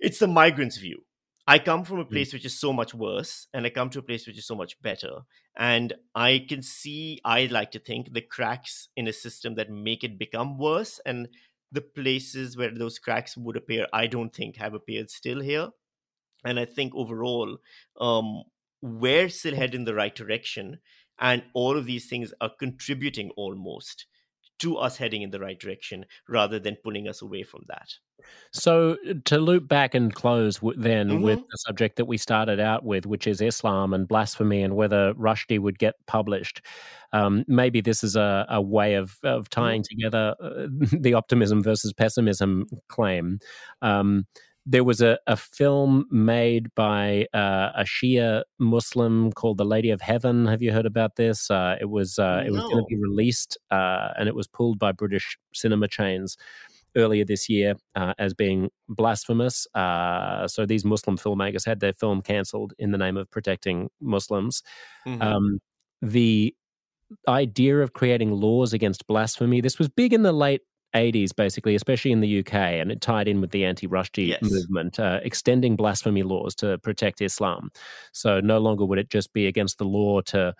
it's the migrant's view. I come from a mm. place which is so much worse, and I come to a place which is so much better. And I can see, I like to think, the cracks in a system that make it become worse. And the places where those cracks would appear, I don't think have appeared still here. And I think overall, um, we're still heading in the right direction. And all of these things are contributing almost to us heading in the right direction rather than pulling us away from that. So, to loop back and close then mm-hmm. with the subject that we started out with, which is Islam and blasphemy and whether Rushdie would get published, um, maybe this is a, a way of, of tying mm-hmm. together uh, the optimism versus pessimism claim. Um, there was a, a film made by uh, a Shia Muslim called The Lady of Heaven. Have you heard about this? Uh, it was uh, it was going to be released, uh, and it was pulled by British cinema chains earlier this year uh, as being blasphemous. Uh, so these Muslim filmmakers had their film cancelled in the name of protecting Muslims. Mm-hmm. Um, the idea of creating laws against blasphemy this was big in the late 80s, basically, especially in the UK, and it tied in with the anti Rushdie yes. movement, uh, extending blasphemy laws to protect Islam. So no longer would it just be against the law to.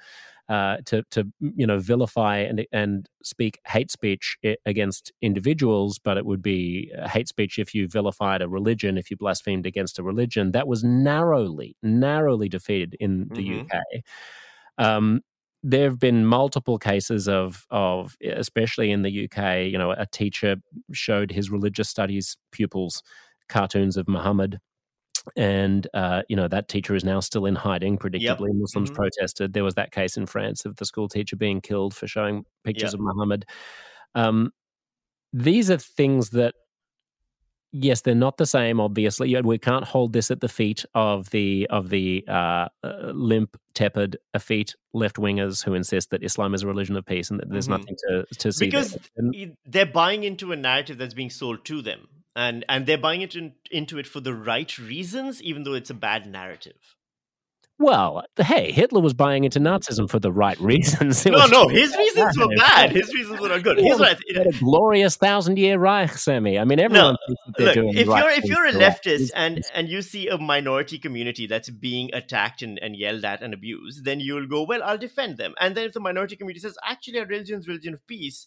Uh, to to you know vilify and and speak hate speech against individuals, but it would be hate speech if you vilified a religion, if you blasphemed against a religion. That was narrowly narrowly defeated in the mm-hmm. UK. Um, there have been multiple cases of of especially in the UK you know a teacher showed his religious studies pupils cartoons of Muhammad and uh, you know that teacher is now still in hiding predictably yep. Muslims mm-hmm. protested there was that case in France of the school teacher being killed for showing pictures yep. of Muhammad um, these are things that yes, they're not the same. Obviously, we can't hold this at the feet of the of the uh, uh, limp, tepid, effete left wingers who insist that Islam is a religion of peace and that there's mm-hmm. nothing to to see. Because they're buying into a narrative that's being sold to them, and and they're buying into into it for the right reasons, even though it's a bad narrative. Well, hey, Hitler was buying into Nazism for the right reasons. It no, no, his reasons were bad. His reasons were not good. He's right. a glorious thousand-year Reich, Sami. I mean, everyone no, look, if right you're if you're a leftist and and you see a minority community that's being attacked and, and yelled at and abused, then you'll go, well, I'll defend them. And then if the minority community says, actually, our religion's religion of peace,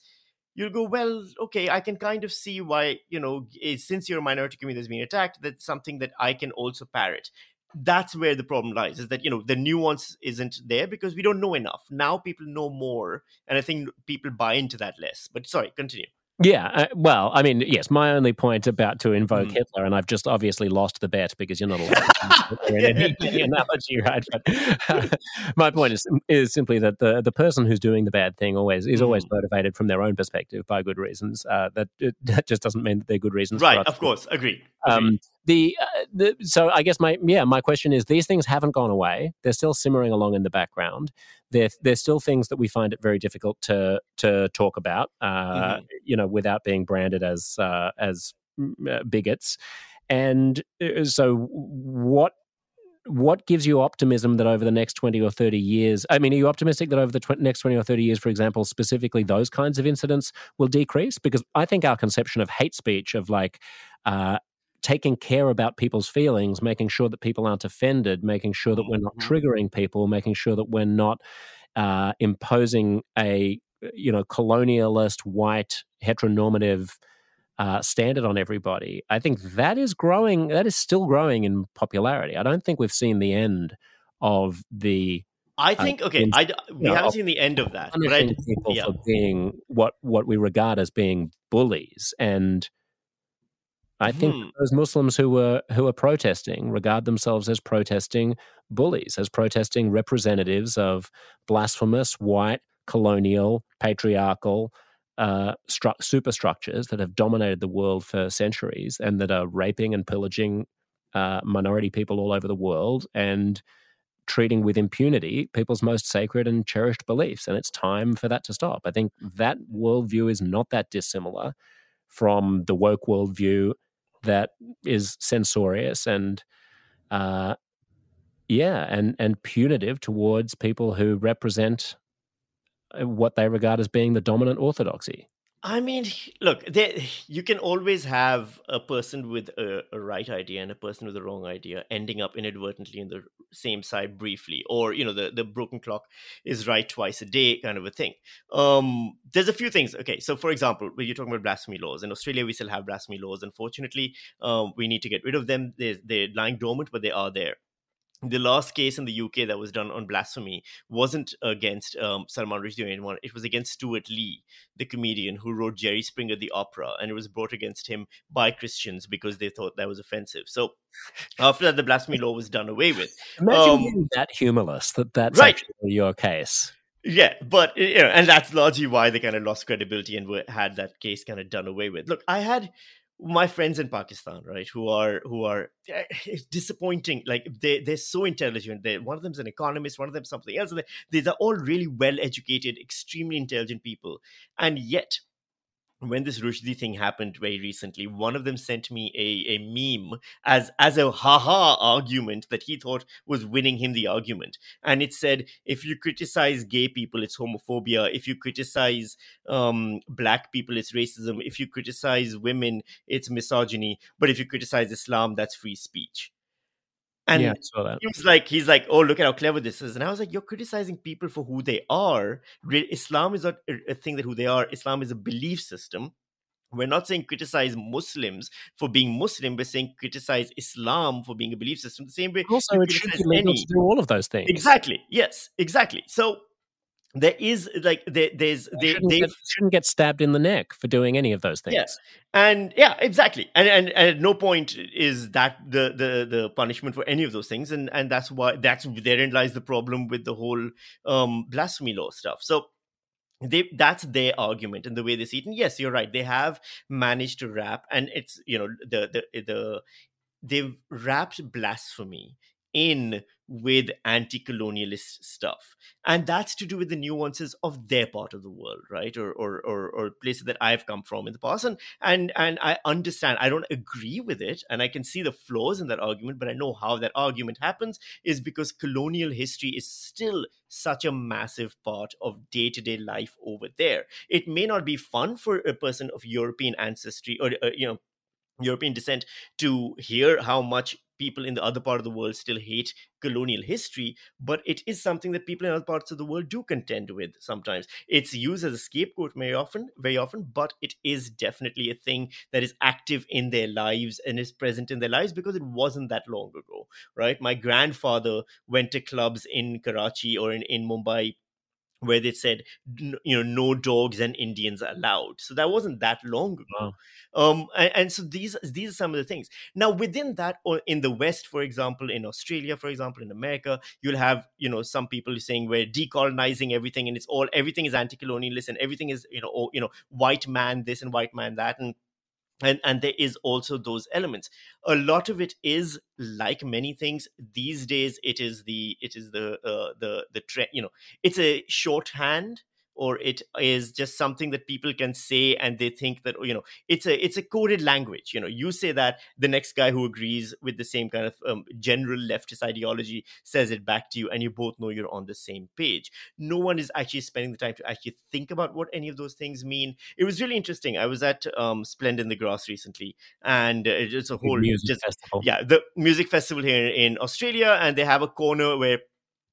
you'll go, well, okay, I can kind of see why, you know, eh, since you're minority community that's being attacked, that's something that I can also parrot that's where the problem lies is that you know the nuance isn't there because we don't know enough now people know more and i think people buy into that less but sorry continue yeah, uh, well, I mean, yes, my only point about to invoke mm. Hitler, and I've just obviously lost the bet because you're not allowed to any analogy, right? But uh, my point is is simply that the the person who's doing the bad thing always is always mm. motivated from their own perspective by good reasons. Uh, that that just doesn't mean that they're good reasons, right? Of course, agree. Um, the, uh, the so I guess my yeah my question is these things haven't gone away. They're still simmering along in the background They're they're still things that we find it very difficult to to talk about, uh, mm-hmm. you know, without being branded as uh, as mm, uh, bigots. And uh, so, what what gives you optimism that over the next 20 or 30 years i mean are you optimistic that over the tw- next 20 or 30 years for example specifically those kinds of incidents will decrease because i think our conception of hate speech of like uh, taking care about people's feelings, making sure that people aren't offended, making sure that we're not mm-hmm. triggering people, making sure that we're not uh, imposing a you know colonialist white heteronormative uh, standard on everybody. I think that is growing. That is still growing in popularity. I don't think we've seen the end of the. I uh, think uh, okay. I we know, haven't seen the end of that. But I, people yeah. for being what what we regard as being bullies and I think hmm. those Muslims who were who are protesting regard themselves as protesting bullies, as protesting representatives of blasphemous, white, colonial, patriarchal uh, stru- superstructures that have dominated the world for centuries and that are raping and pillaging uh, minority people all over the world and treating with impunity people's most sacred and cherished beliefs. And it's time for that to stop. I think that worldview is not that dissimilar from the woke worldview that is censorious and uh, yeah, and and punitive towards people who represent uh, what they regard as being the dominant orthodoxy. I mean, look, there, you can always have a person with a, a, right idea and a person with a wrong idea ending up inadvertently in the same side briefly, or you know, the the broken clock is right twice a day, kind of a thing. Um, there's a few things. Okay, so for example, when you're talking about blasphemy laws in Australia, we still have blasphemy laws. Unfortunately, um, we need to get rid of them. They're, they're lying dormant, but they are there the last case in the UK that was done on blasphemy wasn't against um, Salman Rushdie or anyone. It was against Stewart Lee, the comedian who wrote Jerry Springer the opera, and it was brought against him by Christians because they thought that was offensive. So after that, the blasphemy law was done away with. Imagine um, being that humorless that that's right. actually your case. Yeah, but you know, and that's largely why they kind of lost credibility and were, had that case kind of done away with. Look, I had my friends in Pakistan, right, who are who are it's disappointing. Like they they're so intelligent. They one of them's an economist, one of them something else. They, these are all really well educated, extremely intelligent people, and yet when this Rushdie thing happened very recently, one of them sent me a, a meme as as a haha argument that he thought was winning him the argument. And it said, if you criticize gay people, it's homophobia. If you criticize um, black people, it's racism. If you criticize women, it's misogyny. But if you criticize Islam, that's free speech. And yeah, he was like, he's like, oh, look at how clever this is. And I was like, you're criticizing people for who they are. Islam is not a thing that who they are. Islam is a belief system. We're not saying criticize Muslims for being Muslim. We're saying criticize Islam for being a belief system. The same way. Also, it should be legal to do all of those things. Exactly. Yes. Exactly. So there is like there, there's they shouldn't, get, shouldn't get stabbed in the neck for doing any of those things. Yes, and yeah, exactly. And, and and at no point is that the the the punishment for any of those things, and and that's why that's therein lies the problem with the whole um blasphemy law stuff. So they that's their argument and the way they see it and yes you're right they have managed to wrap and it's you know the the the they've wrapped blasphemy in with anti-colonialist stuff. And that's to do with the nuances of their part of the world right? Or or or, or places that i've come from in the past. And and and i understand i don't agree with it and i can see the flaws in that argument but i know how that argument happens is because colonial history is still such a massive part of day-to-day life over there. It may not be fun for a person of european ancestry or uh, you know European descent to hear how much people in the other part of the world still hate colonial history, but it is something that people in other parts of the world do contend with sometimes. It's used as a scapegoat very often, very often, but it is definitely a thing that is active in their lives and is present in their lives because it wasn't that long ago, right? My grandfather went to clubs in Karachi or in, in Mumbai where they said you know no dogs and indians allowed. So that wasn't that long ago. Wow. um and, and, so these these are some of the things. Now within that or in the west for example in australia for example in america you'll have you know some people saying we're decolonizing everything and it's all everything is anti-colonialist and everything is you know you know white man this and white man that and and and there is also those elements. A lot of it is like many things these days it is the it is the uh, the the trend you know it's a shorthand or it is just something that people can say and they think that you know it's a it's a coded language you know you say that the next guy who agrees with the same kind of um, general leftist ideology says it back to you and you both know you're on the same page. No one is actually spending the time to actually think about what any of those things mean. It was really interesting. I was at um, Splendour in the grass recently and it's a whole music just, festival. yeah the music festival here in australia and they have a corner where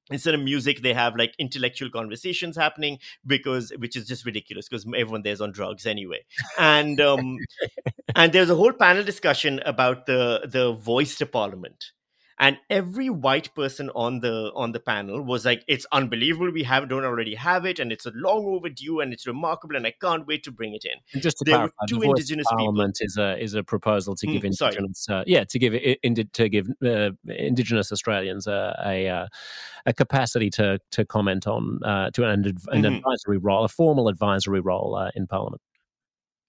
instead of music they have like intellectual conversations happening because which is just ridiculous because everyone there's on drugs anyway. And um and there's a whole panel discussion about the the voice to parliament and every white person on the on the panel was like it's unbelievable we have don't already have it and it's a long overdue and it's remarkable and i can't wait to bring it in and just to there clarify, two indigenous parliament people. is a is a proposal to give mm, indigenous uh, yeah to give to give uh, indigenous australians a a, uh, a, capacity to to comment on uh, to an, an mm-hmm. advisory role a formal advisory role uh, in parliament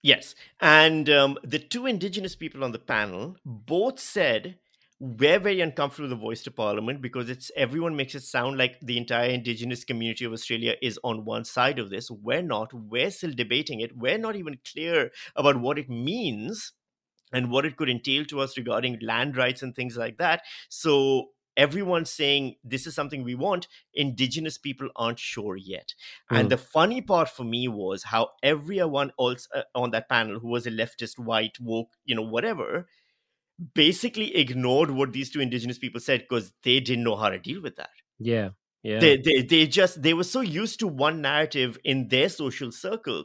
Yes. And um, the two indigenous people on the panel both said we're very uncomfortable with the voice to parliament because it's everyone makes it sound like the entire indigenous community of australia is on one side of this. We're not. We're still debating it. We're not even clear about what it means and what it could entail to us regarding land rights and things like that. So everyone's saying this is something we want. Indigenous people aren't sure yet. Mm. and the funny part for me was how everyone else uh, on that panel who was a leftist white woke you know whatever basically ignored what these two indigenous people said because they didn't know how to deal with that yeah yeah they, they they just they were so used to one narrative in their social circle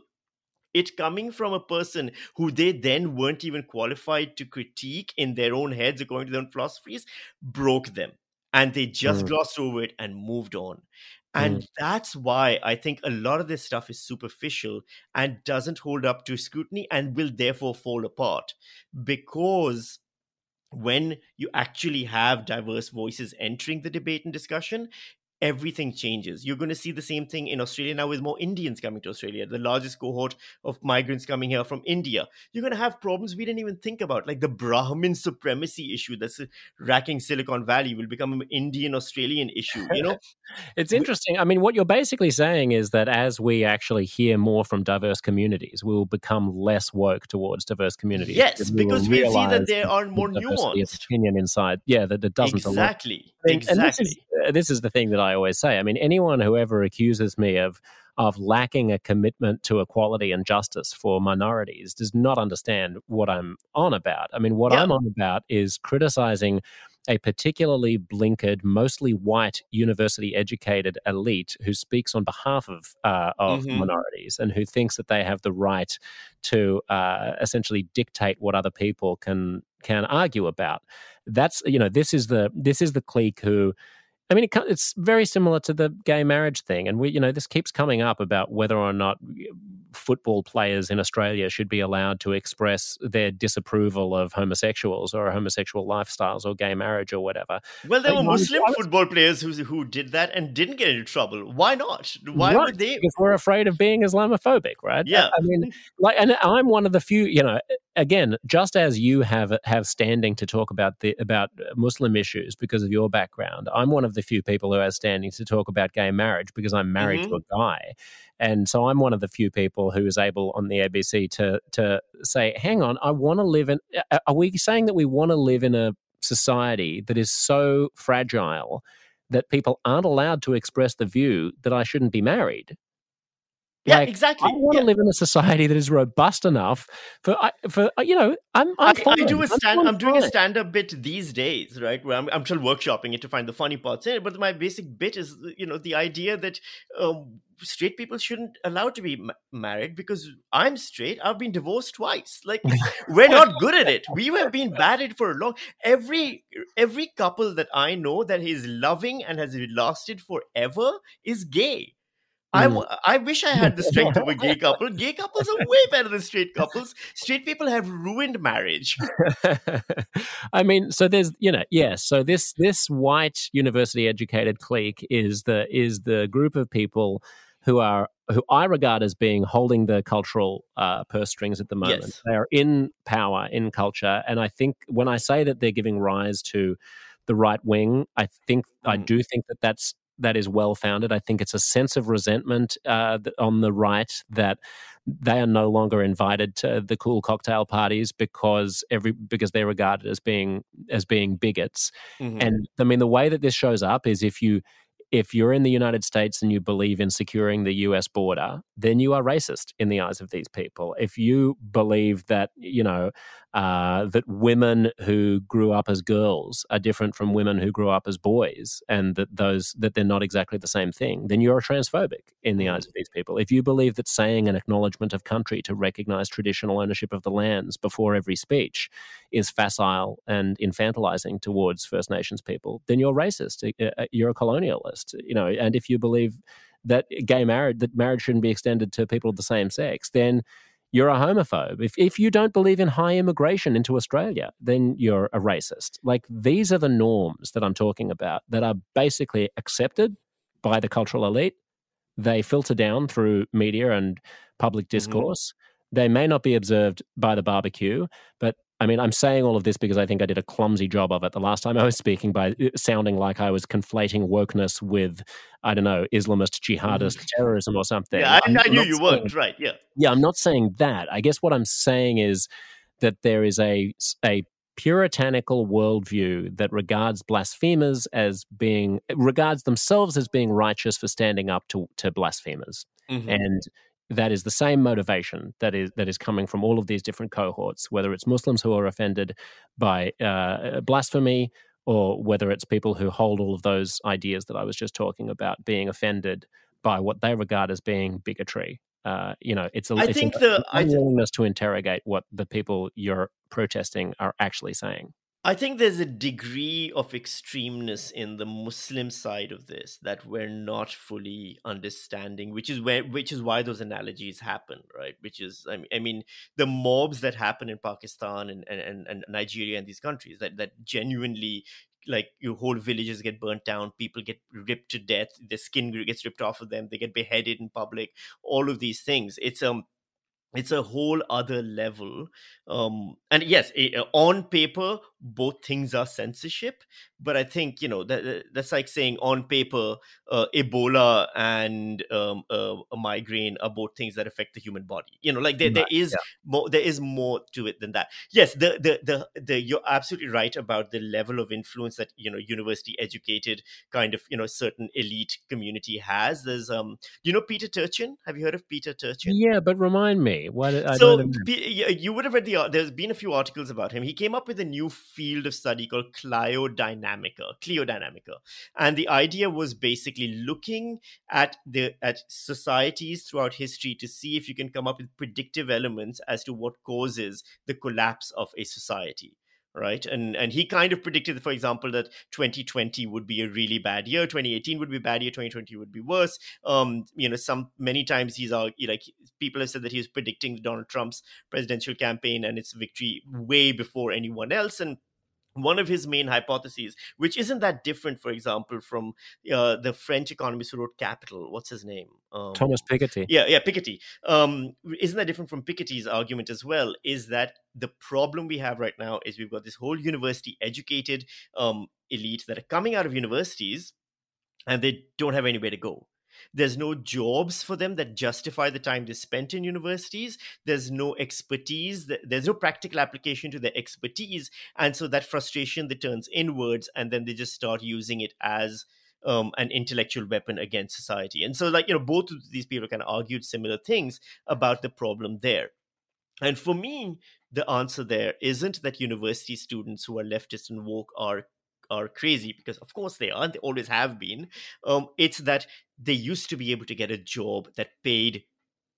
it coming from a person who they then weren't even qualified to critique in their own heads according to their own philosophies broke them and they just mm. glossed over it and moved on and mm. that's why i think a lot of this stuff is superficial and doesn't hold up to scrutiny and will therefore fall apart because when you actually have diverse voices entering the debate and discussion, everything changes. You're going to see the same thing in Australia now with more Indians coming to Australia, the largest cohort of migrants coming here from India. You're going to have problems we didn't even think about, like the Brahmin supremacy issue that's racking Silicon Valley will become an Indian Australian issue. You know, it's interesting. I mean, what you're basically saying is that as we actually hear more from diverse communities, we will become less woke towards diverse communities. Yes, because we see that there are more nuanced opinion inside. Yeah, that, that doesn't exactly. Exactly. And this is, uh, this is the thing that I always say. I mean, anyone who ever accuses me of of lacking a commitment to equality and justice for minorities does not understand what I'm on about. I mean, what yeah. I'm on about is criticizing a particularly blinkered, mostly white, university educated elite who speaks on behalf of, uh, of mm-hmm. minorities and who thinks that they have the right to uh, essentially dictate what other people can can argue about. That's you know this is the this is the clique who I mean, it, it's very similar to the gay marriage thing, and we, you know, this keeps coming up about whether or not football players in Australia should be allowed to express their disapproval of homosexuals or homosexual lifestyles or gay marriage or whatever. Well, there were Muslim football players who who did that and didn't get into trouble. Why not? Why right, would they? Because we're afraid of being Islamophobic, right? Yeah. I mean, like, and I'm one of the few. You know, again, just as you have have standing to talk about the about Muslim issues because of your background, I'm one of the few people who has standing to talk about gay marriage because I'm married mm-hmm. to a guy. And so I'm one of the few people who is able on the ABC to to say, hang on, I want to live in are we saying that we want to live in a society that is so fragile that people aren't allowed to express the view that I shouldn't be married? Yeah, like, exactly. I want yeah. to live in a society that is robust enough for for uh, you know. I'm, I'm I, I, do a stand. I'm, I'm doing a stand up bit these days, right? Where I'm, I'm still workshopping it to find the funny parts in it. But my basic bit is, you know, the idea that um, straight people shouldn't allowed to be m- married because I'm straight. I've been divorced twice. Like we're not good at it. We have been bad at it for a long. Every every couple that I know that is loving and has lasted forever is gay I, hmm. I wish I had the strength of a gay couple. Gay couples are way better than straight couples. Straight people have ruined marriage. I mean, so there's you know, yes. Yeah, so this this white university educated clique is the is the group of people who are who I regard as being holding the cultural uh, purse strings at the moment. Yes. They are in power in culture, and I think when I say that they're giving rise to the right wing, I think mm. I do think that that's that is well founded. I think it's a sense of resentment uh, on the right that they are no longer invited to the cool cocktail parties because every because they're regarded as being as being bigots. Mm-hmm. And I mean, the way that this shows up is if you if you're in the United States and you believe in securing the US border, then you are racist in the eyes of these people. If you believe that, you know, uh, that women who grew up as girls are different from women who grew up as boys, and that those that they're not exactly the same thing, then you're a transphobic in the eyes of these people. If you believe that saying an acknowledgement of country to recognize traditional ownership of the lands before every speech is facile and infantilizing towards First Nations people, then you're racist. Uh, uh, you're a colonialist, you know. And if you believe that gay marriage that marriage shouldn't be extended to people of the same sex, then you're a homophobe. If, if you don't believe in high immigration into Australia, then you're a racist. Like these are the norms that I'm talking about that are basically accepted by the cultural elite. They filter down through media and public mm-hmm. discourse. Mm-hmm. They may not be observed by the barbecue, but I mean, I'm saying all of this because I think I did a clumsy job of it the last time I was speaking by uh, sounding like I was conflating wokeness with, I don't know, Islamist jihadist mm. terrorism or something. Yeah, I, I knew you weren't, right? Yeah. Yeah, I'm not saying that. I guess what I'm saying is that there is a, a puritanical worldview that regards blasphemers as being regards themselves as being righteous for standing up to, to blasphemers. Mm-hmm. And that is the same motivation that is that is coming from all of these different cohorts, whether it's Muslims who are offended by uh, blasphemy, or whether it's people who hold all of those ideas that I was just talking about being offended by what they regard as being bigotry. Uh, you know, it's a, I it's think a, the unwillingness to interrogate what the people you're protesting are actually saying. I think there's a degree of extremeness in the Muslim side of this that we're not fully understanding, which is where which is why those analogies happen, right? Which is I mean, I mean the mobs that happen in Pakistan and, and, and Nigeria and these countries that that genuinely like your whole villages get burnt down people get ripped to death the skin gets ripped off of them they get beheaded in public all of these things it's um it's a whole other level um and yes it, on paper both things are censorship but i think you know that that's like saying on paper uh, ebola and um, uh, a migraine are both things that affect the human body. You know like there, there is yeah. more there is more to it than that. Yes the, the the the you're absolutely right about the level of influence that you know university educated kind of you know certain elite community has. There's um you know peter turchin? Have you heard of peter turchin? Yeah but remind me what I so you would have read the uh, there's been a few articles about him. He came up with a new field of study called cliodynamics, cliodynamics. And the idea was basically looking at the at societies throughout history to see if you can come up with predictive elements as to what causes the collapse of a society right? And and he kind of predicted for example that 2020 would be a really bad year 2018 would be a bad year 2020 would be worse. Um you know some many times he's like people have said that he's predicting donald trump's presidential campaign and its victory way before anyone else. And one of his main hypotheses, which isn't that different, for example, from uh, the French economist who wrote Capital. What's his name? Um, Thomas Piketty. Yeah, yeah, Piketty. Um, isn't that different from Piketty's argument as well? Is that the problem we have right now is we've got this whole university educated um, elite that are coming out of universities and they don't have anywhere to go. There's no jobs for them that justify the time they spent in universities. There's no expertise. There's no practical application to their expertise. And so that frustration that turns inwards, and then they just start using it as um, an intellectual weapon against society. And so, like, you know, both of these people kind of argued similar things about the problem there. And for me, the answer there isn't that university students who are leftist and woke are are crazy because of course they are and they always have been. Um, it's that they used to be able to get a job that paid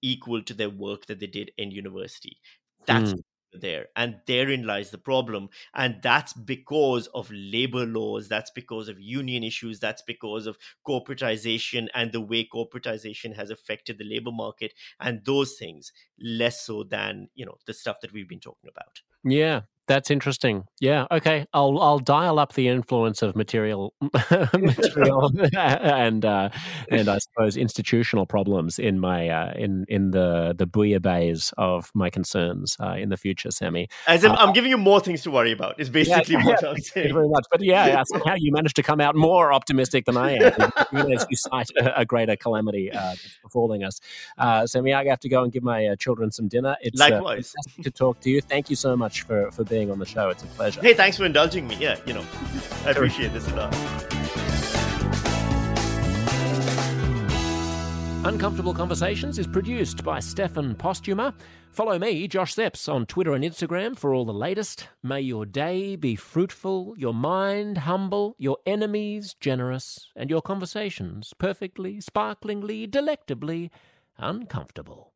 equal to their work that they did in university. That's mm. there and therein lies the problem and that's because of labor laws that's because of union issues that's because of corporatization and the way corporatization has affected the labor market and those things less so than you know the stuff that we've been talking about. Yeah that's interesting. Yeah. Okay. I'll I'll dial up the influence of material, material, and uh, and I suppose institutional problems in my uh, in in the the bouillabaisse of my concerns uh, in the future, Sami. As in, uh, I'm giving you more things to worry about. Is basically yeah, what yeah, I'm saying. Thank you very much. But yeah, somehow you managed to come out more optimistic than I am, even as you cite a, a greater calamity uh, befalling us. Uh, Sami, I have to go and give my children some dinner. It's likewise to talk to you. Thank you so much for for being being on the show. It's a pleasure. Hey, thanks for indulging me. Yeah, you know, I appreciate this a lot. Uncomfortable Conversations is produced by Stefan Postuma. Follow me, Josh Szeps, on Twitter and Instagram for all the latest. May your day be fruitful, your mind humble, your enemies generous, and your conversations perfectly, sparklingly, delectably uncomfortable.